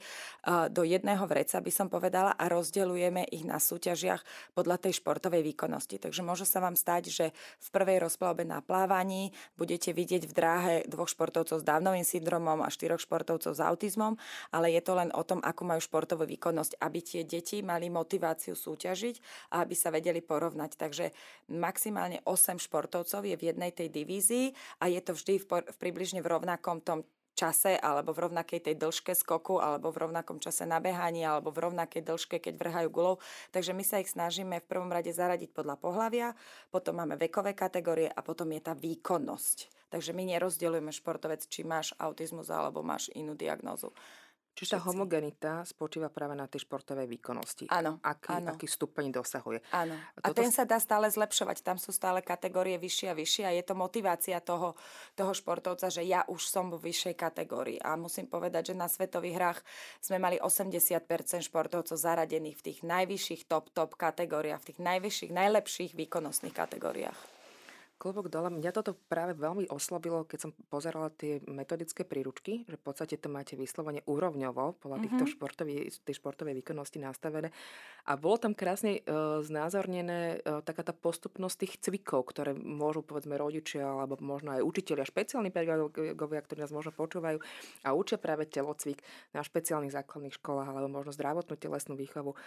do jedného vreca, by som povedala, a rozdeľujeme ich na súťažiach podľa tej športovej výkonnosti. Takže môže sa vám stať, že v prvej rozpl- plavbe na plávaní budete vidieť v dráhe dvoch športovcov s dávnovým syndromom a štyroch športovcov s autizmom, ale je to len o tom, ako majú športovú výkonnosť, aby tie deti mali motiváciu súťažiť a aby sa vedeli porovnať. Takže maximálne 8 športovcov je v jednej tej divízii a je to vždy v, v približne v rovnakom tom čase alebo v rovnakej tej dĺžke skoku alebo v rovnakom čase nabehania alebo v rovnakej dĺžke, keď vrhajú gulov. Takže my sa ich snažíme v prvom rade zaradiť podľa pohlavia, potom máme vekové kategórie a potom je tá výkonnosť. Takže my nerozdeľujeme športovec, či máš autizmus alebo máš inú diagnózu. Čiže tá homogenita spočíva práve na tej športovej výkonnosti. Áno. Aký, áno. aký stupeň dosahuje. Áno. A Toto... ten sa dá stále zlepšovať. Tam sú stále kategórie vyššie a vyššie a je to motivácia toho, toho športovca, že ja už som vo vyššej kategórii. A musím povedať, že na svetových hrách sme mali 80% športovcov zaradených v tých najvyšších top, top kategóriách, v tých najvyšších, najlepších výkonnostných kategóriách. Klobok dole. Mňa toto práve veľmi oslabilo, keď som pozerala tie metodické príručky, že v podstate to máte vyslovene úrovňovo podľa týchto mm-hmm. športovej, tej športovej výkonnosti nastavené. A bolo tam krásne e, znázornené e, taká tá postupnosť tých cvikov, ktoré môžu povedzme rodičia alebo možno aj učiteľia, špeciálni pedagógovia, ktorí nás možno počúvajú a učia práve telocvik na špeciálnych základných školách alebo možno zdravotnú telesnú výchovu, e,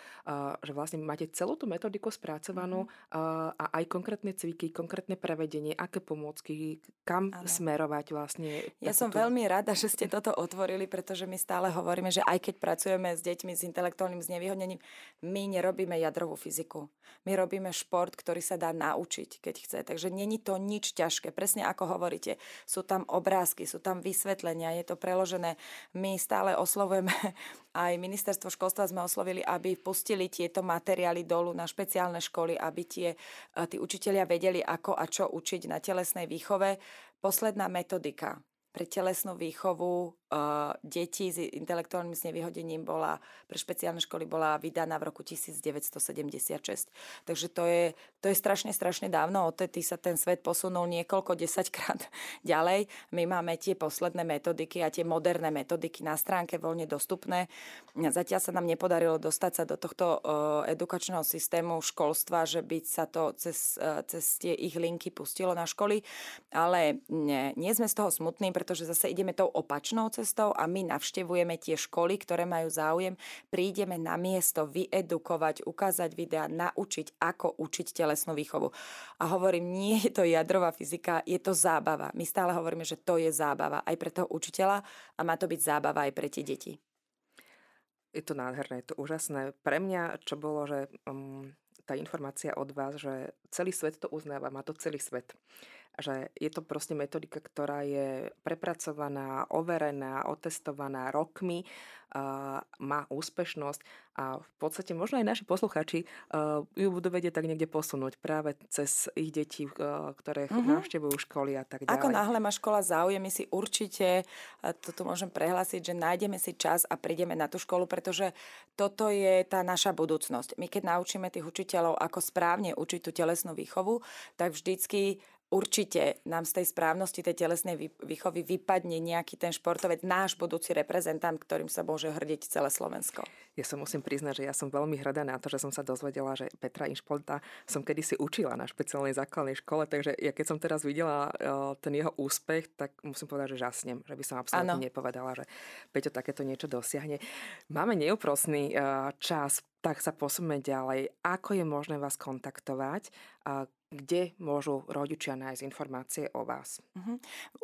že vlastne máte celú tú metodiku spracovanú mm-hmm. a aj konkrétne cviky, konkrétne pre prevedenie, aké pomôcky, kam ano. smerovať vlastne. Ja som tú... veľmi rada, že ste toto otvorili, pretože my stále hovoríme, že aj keď pracujeme s deťmi s intelektuálnym znevýhodnením, my nerobíme jadrovú fyziku. My robíme šport, ktorý sa dá naučiť, keď chce. Takže není to nič ťažké. Presne ako hovoríte, sú tam obrázky, sú tam vysvetlenia, je to preložené. My stále oslovujeme aj ministerstvo školstva sme oslovili, aby pustili tieto materiály dolu na špeciálne školy, aby tie, tí učitelia vedeli, ako a čo učiť na telesnej výchove. Posledná metodika pre telesnú výchovu uh, detí s intelektuálnym znevýhodením bola, pre špeciálne školy bola vydaná v roku 1976. Takže to je, to je strašne, strašne dávno. Odtedy sa ten svet posunul niekoľko desaťkrát ďalej. My máme tie posledné metodiky a tie moderné metodiky na stránke voľne dostupné. Zatiaľ sa nám nepodarilo dostať sa do tohto uh, edukačného systému školstva, že by sa to cez, uh, cez tie ich linky pustilo na školy, ale nie, nie sme z toho smutní, pretože zase ideme tou opačnou cestou a my navštevujeme tie školy, ktoré majú záujem, prídeme na miesto vyedukovať, ukázať videa, naučiť, ako učiť telesnú výchovu. A hovorím, nie je to jadrová fyzika, je to zábava. My stále hovoríme, že to je zábava aj pre toho učiteľa a má to byť zábava aj pre tie deti. Je to nádherné, je to úžasné. Pre mňa, čo bolo, že um, tá informácia od vás, že celý svet to uznáva, má to celý svet že je to proste metodika, ktorá je prepracovaná, overená, otestovaná rokmi, uh, má úspešnosť a v podstate možno aj naši posluchači uh, ju budú vedieť tak niekde posunúť práve cez ich deti, uh, ktoré mm-hmm. navštevujú školy a tak ďalej. Ako náhle má škola záujem, my si určite, to tu môžem prehlásiť, že nájdeme si čas a prídeme na tú školu, pretože toto je tá naša budúcnosť. My keď naučíme tých učiteľov, ako správne učiť tú telesnú výchovu, tak vždycky určite nám z tej správnosti tej telesnej výchovy vypadne nejaký ten športovec, náš budúci reprezentant, ktorým sa môže hrdiť celé Slovensko. Ja sa musím priznať, že ja som veľmi hrdá na to, že som sa dozvedela, že Petra Inšpolta som kedysi učila na špeciálnej základnej škole, takže ja keď som teraz videla uh, ten jeho úspech, tak musím povedať, že žasnem, že by som absolútne ano. nepovedala, že Peťo takéto niečo dosiahne. Máme neúprosný uh, čas, tak sa posúme ďalej. Ako je možné vás kontaktovať? Kde môžu rodičia nájsť informácie o vás? Uh-huh.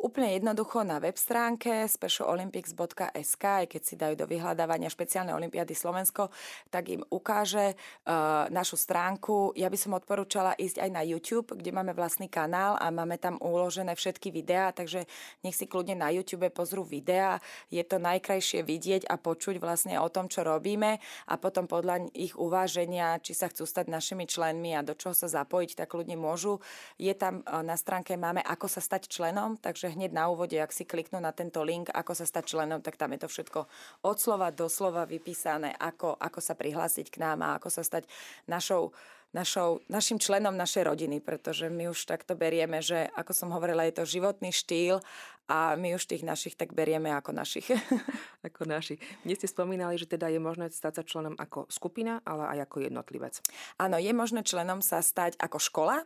Úplne jednoducho na web stránke specialolympics.sk, aj keď si dajú do vyhľadávania špeciálne olimpiády Slovensko, tak im ukáže uh, našu stránku. Ja by som odporúčala ísť aj na YouTube, kde máme vlastný kanál a máme tam uložené všetky videá, takže nech si kľudne na YouTube pozrú videá. Je to najkrajšie vidieť a počuť vlastne o tom, čo robíme a potom podľa ich uváženia, či sa chcú stať našimi členmi a do čoho sa zapojiť, tak kľudne môžu. Je tam e, na stránke máme ako sa stať členom, takže hneď na úvode, ak si kliknú na tento link, ako sa stať členom, tak tam je to všetko od slova do slova vypísané, ako, ako sa prihlásiť k nám a ako sa stať našou našou, našim členom našej rodiny, pretože my už takto berieme, že ako som hovorila, je to životný štýl a my už tých našich tak berieme ako našich. ako našich. Dnes ste spomínali, že teda je možné stať sa členom ako skupina, ale aj ako jednotlivec. Áno, je možné členom sa stať ako škola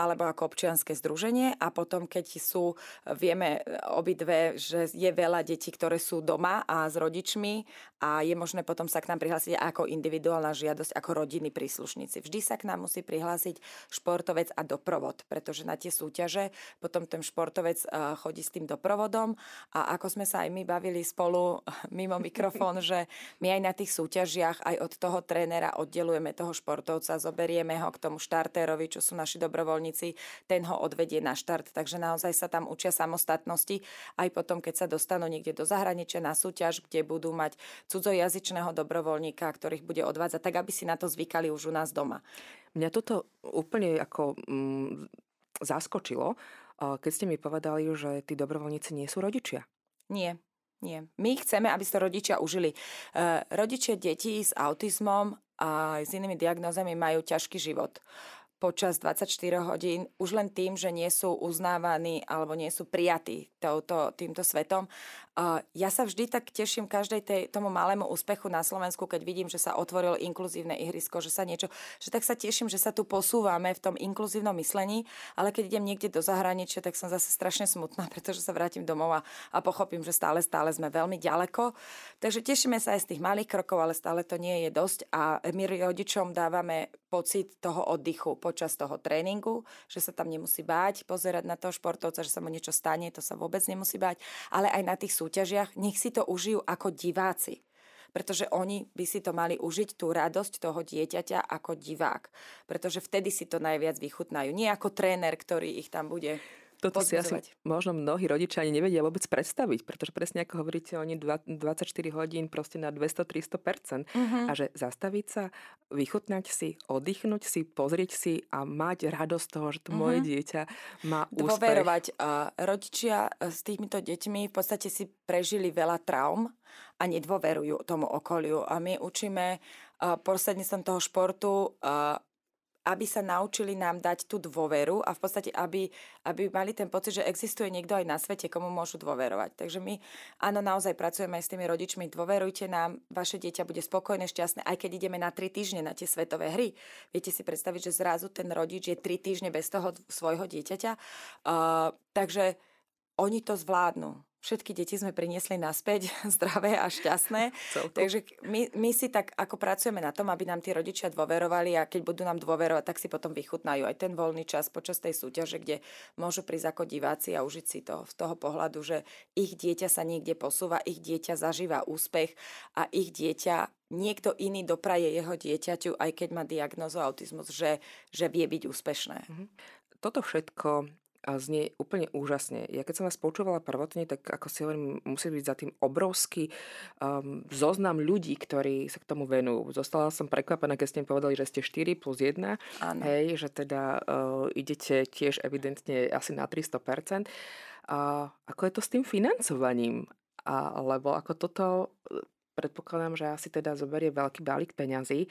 alebo ako občianske združenie a potom, keď sú, vieme obidve, že je veľa detí, ktoré sú doma a s rodičmi a je možné potom sa k nám prihlásiť ako individuálna žiadosť, ako rodiny príslušníci. Vždy sa k nám musí prihlásiť športovec a doprovod, pretože na tie súťaže potom ten športovec eh, chodí s tým doprovodom doprovodom. A ako sme sa aj my bavili spolu mimo mikrofón, že my aj na tých súťažiach aj od toho trénera oddelujeme toho športovca, zoberieme ho k tomu štartérovi, čo sú naši dobrovoľníci, ten ho odvedie na štart, takže naozaj sa tam učia samostatnosti. Aj potom, keď sa dostanú niekde do zahraničia na súťaž, kde budú mať cudzojazyčného dobrovoľníka, ktorých bude odvádzať, tak aby si na to zvykali už u nás doma. Mňa toto úplne ako mm, zaskočilo, keď ste mi povedali, že tí dobrovoľníci nie sú rodičia. Nie, nie. My chceme, aby sa rodičia užili. E, rodičia detí s autizmom a s inými diagnózami majú ťažký život počas 24 hodín už len tým, že nie sú uznávaní alebo nie sú prijatí touto, týmto svetom. Ja sa vždy tak teším každej tej, tomu malému úspechu na Slovensku, keď vidím, že sa otvorilo inkluzívne ihrisko, že sa niečo, že tak sa teším, že sa tu posúvame v tom inkluzívnom myslení, ale keď idem niekde do zahraničia, tak som zase strašne smutná, pretože sa vrátim domov a, a pochopím, že stále, stále sme veľmi ďaleko. Takže tešíme sa aj z tých malých krokov, ale stále to nie je dosť a my rodičom dávame pocit toho oddychu počas toho tréningu, že sa tam nemusí báť, pozerať na toho športovca, že sa mu niečo stane, to sa vôbec nemusí báť, ale aj na tých súťažiach nech si to užijú ako diváci pretože oni by si to mali užiť, tú radosť toho dieťaťa ako divák. Pretože vtedy si to najviac vychutnajú. Nie ako tréner, ktorý ich tam bude toto si asi možno mnohí rodičia ani nevedia vôbec predstaviť, pretože presne ako hovoríte, oni 24 hodín proste na 200-300%. Uh-huh. A že zastaviť sa, vychutnať si, oddychnúť si, pozrieť si a mať radosť toho, že to uh-huh. moje dieťa má úspech. Dôverovať. Uh, rodičia e, s týmito deťmi v podstate si prežili veľa traum a nedôverujú tomu okoliu. A my učíme uh, prostredníctvom toho športu aby sa naučili nám dať tú dôveru a v podstate, aby, aby mali ten pocit, že existuje niekto aj na svete, komu môžu dôverovať. Takže my, áno, naozaj pracujeme aj s tými rodičmi, dôverujte nám, vaše dieťa bude spokojné, šťastné, aj keď ideme na tri týždne na tie svetové hry. Viete si predstaviť, že zrazu ten rodič je tri týždne bez toho svojho dieťaťa. Uh, takže oni to zvládnu všetky deti sme priniesli naspäť zdravé a šťastné. Takže my, my si tak ako pracujeme na tom, aby nám tí rodičia dôverovali a keď budú nám dôverovať, tak si potom vychutnajú aj ten voľný čas počas tej súťaže, kde môžu prísť ako diváci a užiť si to z toho pohľadu, že ich dieťa sa niekde posúva, ich dieťa zažíva úspech a ich dieťa niekto iný dopraje jeho dieťaťu, aj keď má diagnozu autizmus, že, že vie byť úspešné. Mhm. Toto všetko a znie úplne úžasne. Ja keď som vás počúvala prvotne, tak ako si hovorím, musí byť za tým obrovský um, zoznam ľudí, ktorí sa k tomu venujú. Zostala som prekvapená, keď ste mi povedali, že ste 4 plus 1. Áno. Hej, že teda uh, idete tiež evidentne asi na 300%. A ako je to s tým financovaním? A, lebo ako toto predpokladám, že asi teda zoberie veľký balík peňazí.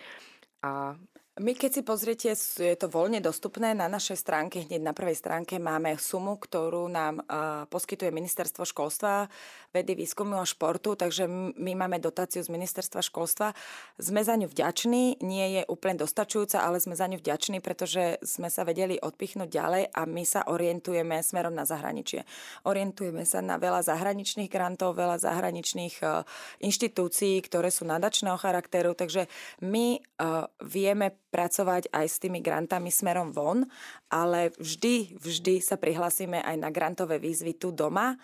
A my keď si pozriete, je to voľne dostupné, na našej stránke, hneď na prvej stránke máme sumu, ktorú nám poskytuje Ministerstvo školstva, vedy, výskumu a športu, takže my máme dotáciu z Ministerstva školstva. Sme za ňu vďační, nie je úplne dostačujúca, ale sme za ňu vďační, pretože sme sa vedeli odpichnúť ďalej a my sa orientujeme smerom na zahraničie. Orientujeme sa na veľa zahraničných grantov, veľa zahraničných uh, inštitúcií, ktoré sú nadačného charakteru, takže my uh, vieme pracovať aj s tými grantami smerom von, ale vždy, vždy sa prihlasíme aj na grantové výzvy tu doma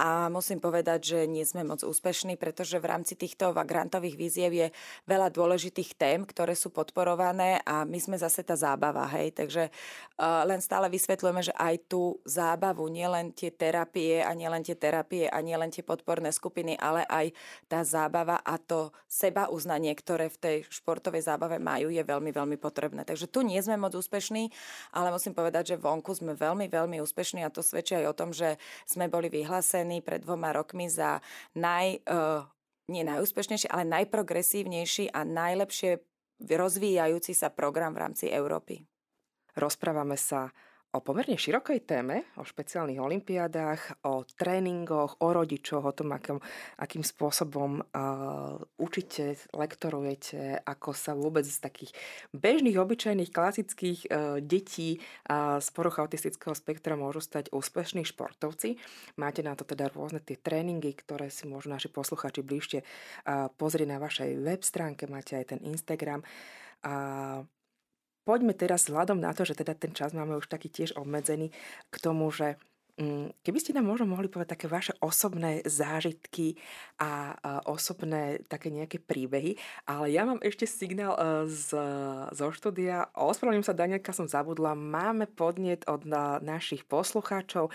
a musím povedať, že nie sme moc úspešní, pretože v rámci týchto grantových víziev je veľa dôležitých tém, ktoré sú podporované a my sme zase tá zábava, hej. Takže uh, len stále vysvetľujeme, že aj tú zábavu, nielen tie terapie a nielen tie terapie a nielen tie podporné skupiny, ale aj tá zábava a to seba uznanie, ktoré v tej športovej zábave majú, je veľmi, veľmi potrebné. Takže tu nie sme moc úspešní, ale musím povedať, že vonku sme veľmi, veľmi úspešní a to svedčí aj o tom, že sme boli vyhlásení vyhlásený pred dvoma rokmi za naj, uh, nie najúspešnejší, ale najprogresívnejší a najlepšie rozvíjajúci sa program v rámci Európy. Rozprávame sa o pomerne širokej téme, o špeciálnych olimpiádach, o tréningoch, o rodičoch, o tom, akým, akým spôsobom uh, učíte, lektorujete, ako sa vôbec z takých bežných, obyčajných, klasických uh, detí uh, z poruch autistického spektra môžu stať úspešní športovci. Máte na to teda rôzne tie tréningy, ktoré si môžu naši posluchači bližšie uh, pozrieť na vašej web stránke, máte aj ten Instagram. Uh, Poďme teraz vzhľadom na to, že teda ten čas máme už taký tiež obmedzený k tomu, že keby ste nám možno mohli povedať také vaše osobné zážitky a osobné také nejaké príbehy, ale ja mám ešte signál e, z, zo štúdia. Ospravedlňujem sa, Danielka, som zabudla. Máme podnet od našich poslucháčov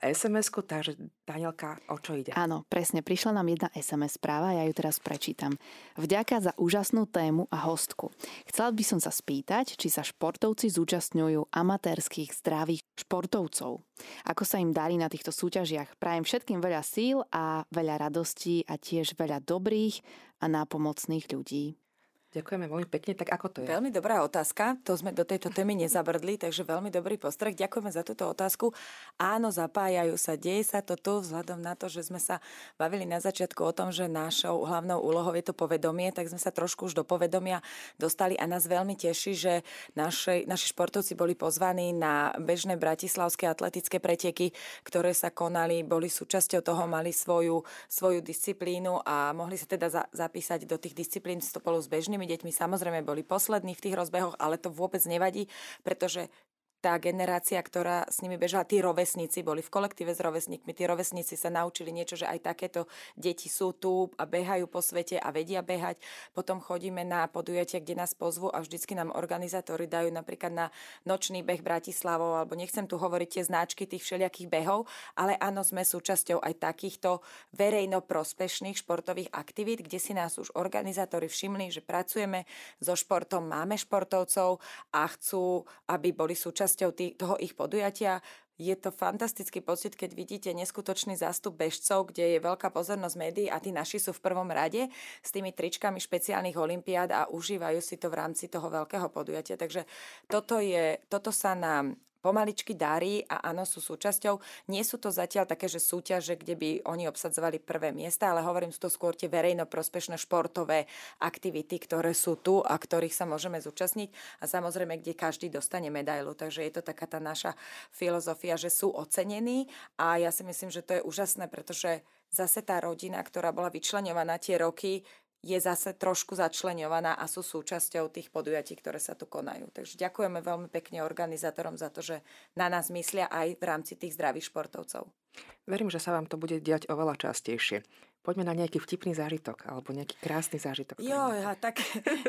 SMS-ku, takže Danielka, o čo ide? Áno, presne. Prišla nám jedna SMS správa, ja ju teraz prečítam. Vďaka za úžasnú tému a hostku. Chcela by som sa spýtať, či sa športovci zúčastňujú amatérských zdravých športovcov. Ako sa im darí na týchto súťažiach. Prajem všetkým veľa síl a veľa radostí a tiež veľa dobrých a nápomocných ľudí. Ďakujeme veľmi pekne. Tak ako to je? Veľmi dobrá otázka. To sme do tejto témy nezabrdli, takže veľmi dobrý postreh. Ďakujeme za túto otázku. Áno, zapájajú sa. Deje sa to tu vzhľadom na to, že sme sa bavili na začiatku o tom, že našou hlavnou úlohou je to povedomie, tak sme sa trošku už do povedomia dostali a nás veľmi teší, že naši, naši športovci boli pozvaní na bežné bratislavské atletické preteky, ktoré sa konali, boli súčasťou toho, mali svoju, svoju disciplínu a mohli sa teda za, zapísať do tých disciplín spolu s bežnými inými deťmi. Samozrejme boli poslední v tých rozbehoch, ale to vôbec nevadí, pretože tá generácia, ktorá s nimi bežala, tí rovesníci boli v kolektíve s rovesníkmi, tí rovesníci sa naučili niečo, že aj takéto deti sú tu a behajú po svete a vedia behať. Potom chodíme na podujatia, kde nás pozvu a vždycky nám organizátori dajú napríklad na nočný beh Bratislavou, alebo nechcem tu hovoriť tie značky tých všelijakých behov, ale áno, sme súčasťou aj takýchto verejno prospešných športových aktivít, kde si nás už organizátori všimli, že pracujeme so športom, máme športovcov a chcú, aby boli súčasťou súčasťou tý, toho ich podujatia. Je to fantastický pocit, keď vidíte neskutočný zástup bežcov, kde je veľká pozornosť médií a tí naši sú v prvom rade s tými tričkami špeciálnych olimpiád a užívajú si to v rámci toho veľkého podujatia. Takže toto, je, toto sa nám pomaličky darí a áno, sú súčasťou. Nie sú to zatiaľ také, že súťaže, kde by oni obsadzovali prvé miesta, ale hovorím, sú to skôr tie verejno prospešné športové aktivity, ktoré sú tu a ktorých sa môžeme zúčastniť a samozrejme, kde každý dostane medailu. Takže je to taká tá naša filozofia, že sú ocenení a ja si myslím, že to je úžasné, pretože zase tá rodina, ktorá bola vyčlenovaná tie roky, je zase trošku začlenovaná a sú súčasťou tých podujatí, ktoré sa tu konajú. Takže ďakujeme veľmi pekne organizátorom za to, že na nás myslia aj v rámci tých zdravých športovcov. Verím, že sa vám to bude diať oveľa častejšie. Poďme na nejaký vtipný zážitok alebo nejaký krásny zážitok. Jo, ja, tak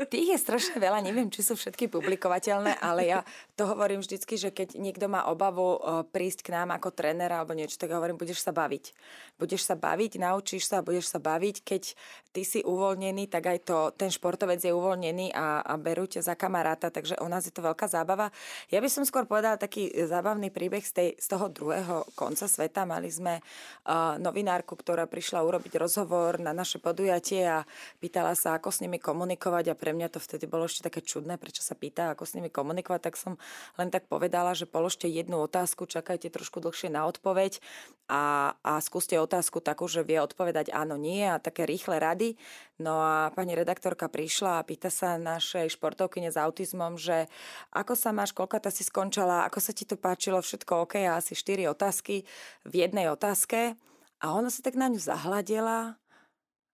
tých je strašne veľa, neviem, či sú všetky publikovateľné, ale ja to hovorím vždycky, že keď niekto má obavu prísť k nám ako tréner alebo niečo, tak hovorím, budeš sa baviť. Budeš sa baviť, naučíš sa, budeš sa baviť. Keď ty si uvoľnený, tak aj to, ten športovec je uvoľnený a, a berú ťa za kamaráta, takže u nás je to veľká zábava. Ja by som skôr povedala taký zábavný príbeh z, tej, z toho druhého konca sveta. Mali sme uh, novinárku, ktorá prišla urobiť rozhovor na naše podujatie a pýtala sa, ako s nimi komunikovať a pre mňa to vtedy bolo ešte také čudné, prečo sa pýta, ako s nimi komunikovať, tak som len tak povedala, že položte jednu otázku, čakajte trošku dlhšie na odpoveď a, a skúste otázku takú, že vie odpovedať áno, nie a také rýchle rady. No a pani redaktorka prišla a pýta sa našej športovkyne s autizmom, že ako sa máš, koľko si skončila, ako sa ti to páčilo, všetko OK a asi štyri otázky v jednej otázke. A ona sa tak na ňu zahladila,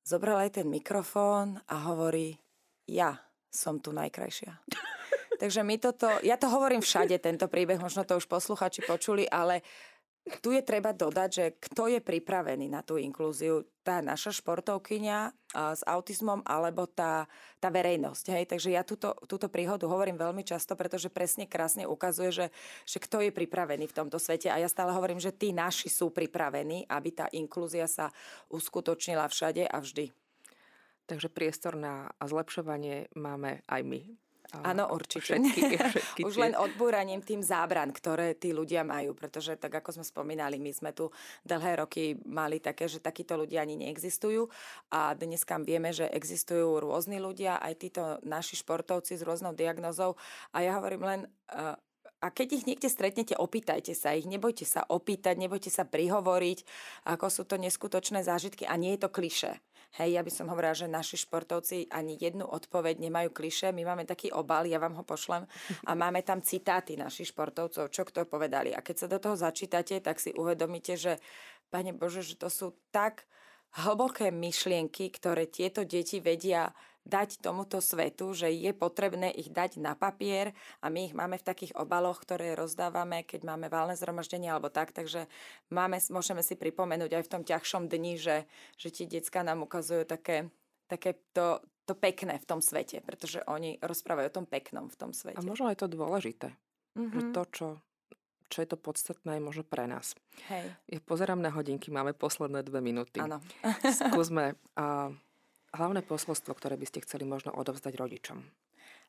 zobrala aj ten mikrofón a hovorí, ja som tu najkrajšia. Takže my toto, ja to hovorím všade, tento príbeh, možno to už posluchači počuli, ale tu je treba dodať, že kto je pripravený na tú inklúziu, tá naša športovkyňa s autizmom alebo tá, tá verejnosť. Hej? Takže ja túto, túto príhodu hovorím veľmi často, pretože presne krásne ukazuje, že, že kto je pripravený v tomto svete. A ja stále hovorím, že tí naši sú pripravení, aby tá inklúzia sa uskutočnila všade a vždy. Takže priestor na zlepšovanie máme aj my. Áno, určite. Všetky, všetky Už len odbúraním tým zábran, ktoré tí ľudia majú, pretože tak ako sme spomínali, my sme tu dlhé roky mali také, že takíto ľudia ani neexistujú a dnes kam vieme, že existujú rôzni ľudia, aj títo naši športovci s rôznou diagnozou a ja hovorím len, uh, a keď ich niekde stretnete, opýtajte sa ich, nebojte sa opýtať, nebojte sa prihovoriť, ako sú to neskutočné zážitky a nie je to kliše. Hej, ja by som hovorila, že naši športovci ani jednu odpoveď nemajú kliše. My máme taký obal, ja vám ho pošlem a máme tam citáty našich športovcov, čo kto povedali. A keď sa do toho začítate, tak si uvedomíte, že Pane Bože, že to sú tak hlboké myšlienky, ktoré tieto deti vedia dať tomuto svetu, že je potrebné ich dať na papier a my ich máme v takých obaloch, ktoré rozdávame, keď máme válne zhromaždenie alebo tak, takže máme, môžeme si pripomenúť aj v tom ťažšom dni, že, že tie decka nám ukazujú také, také to, to pekné v tom svete, pretože oni rozprávajú o tom peknom v tom svete. A možno aj to dôležité. Mm-hmm. To, čo, čo je to podstatné, je možno pre nás. Hej. Ja pozerám na hodinky, máme posledné dve minúty. Áno. Skúsme uh, hlavné posolstvo, ktoré by ste chceli možno odovzdať rodičom?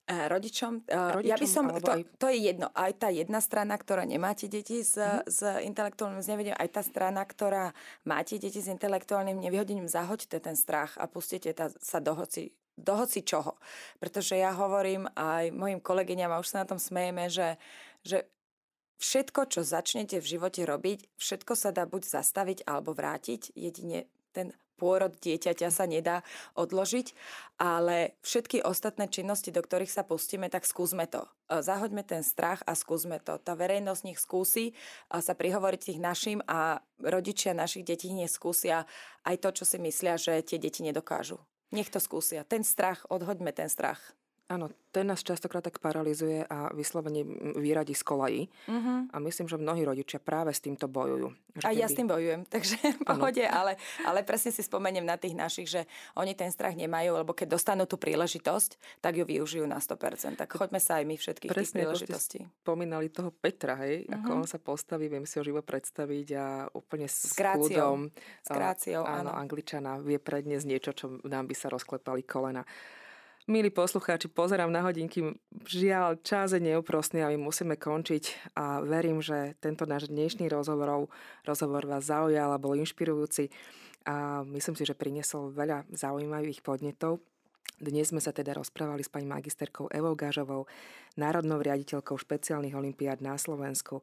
Uh, rodičom, rodičom ja by som, to, aj... to je jedno, aj tá jedna strana, ktorá nemáte deti s, mm-hmm. s intelektuálnym znevýhodením, aj tá strana, ktorá máte deti s intelektuálnym nevyhodením, zahoďte ten strach a pustite ta, sa do hoci, do hoci čoho. Pretože ja hovorím aj mojim kolegyňam, a už sa na tom smejeme, že, že všetko, čo začnete v živote robiť, všetko sa dá buď zastaviť alebo vrátiť, jedine ten pôrod dieťaťa sa nedá odložiť, ale všetky ostatné činnosti, do ktorých sa pustíme, tak skúsme to. E, zahoďme ten strach a skúsme to. Tá verejnosť nech skúsi sa prihovoriť tých našim a rodičia našich detí neskúsia aj to, čo si myslia, že tie deti nedokážu. Nech to skúsia. Ten strach, odhoďme ten strach. Áno, ten nás častokrát tak paralizuje a vyslovene vyradí z kolají. Uh-huh. A myslím, že mnohí rodičia práve s týmto bojujú. Že a keby... ja s tým bojujem, takže v pohode, ale, ale presne si spomeniem na tých našich, že oni ten strach nemajú, lebo keď dostanú tú príležitosť, tak ju využijú na 100%. Tak choďme sa aj my všetkých presne, tých príležitostí. Spomínali toho Petra, hej, uh-huh. ako mhm. on sa postaví, viem si ho živo predstaviť a úplne s, s kráciou. S kráciou, áno. áno. Angličana vie predniesť niečo, čo nám by sa rozklepali kolena. Milí poslucháči, pozerám na hodinky. Žiaľ, čas je neúprostný a my musíme končiť a verím, že tento náš dnešný rozhovor, rozhovor vás zaujal a bol inšpirujúci a myslím si, že priniesol veľa zaujímavých podnetov. Dnes sme sa teda rozprávali s pani magisterkou Evou Gažovou, národnou riaditeľkou špeciálnych olimpiád na Slovensku.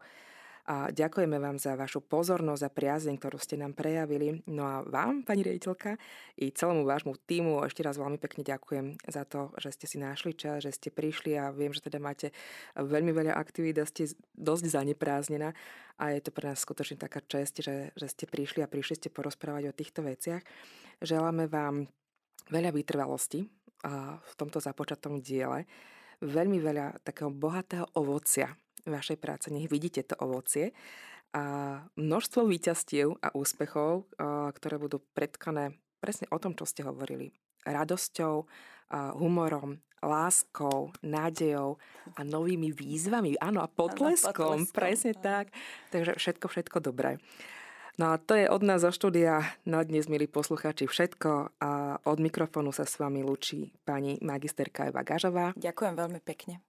A ďakujeme vám za vašu pozornosť a priazeň, ktorú ste nám prejavili. No a vám, pani riaditeľka, i celému vášmu týmu ešte raz veľmi pekne ďakujem za to, že ste si našli čas, že ste prišli a viem, že teda máte veľmi veľa aktivít a ste dosť zaneprázdnená a je to pre nás skutočne taká čest, že, že ste prišli a prišli ste porozprávať o týchto veciach. Želáme vám veľa vytrvalosti v tomto započatom diele, veľmi veľa takého bohatého ovocia vašej práce. Nech vidíte to ovocie a množstvo výťastiev a úspechov, ktoré budú predkané presne o tom, čo ste hovorili. Radosťou, humorom, láskou, nádejou a novými výzvami. Áno, a potleskom, potleskom. presne tak. Takže všetko, všetko dobré. No a to je od nás zo štúdia na dnes, milí poslucháči, všetko. A od mikrofónu sa s vami lučí pani magisterka Eva Gažová. Ďakujem veľmi pekne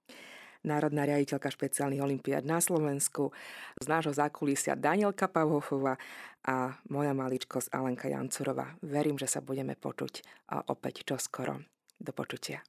národná riaditeľka špeciálnych olimpiád na Slovensku, z nášho zákulisia Danielka Pavhofova a moja maličkosť Alenka Jancurová. Verím, že sa budeme počuť opäť čoskoro. Do počutia.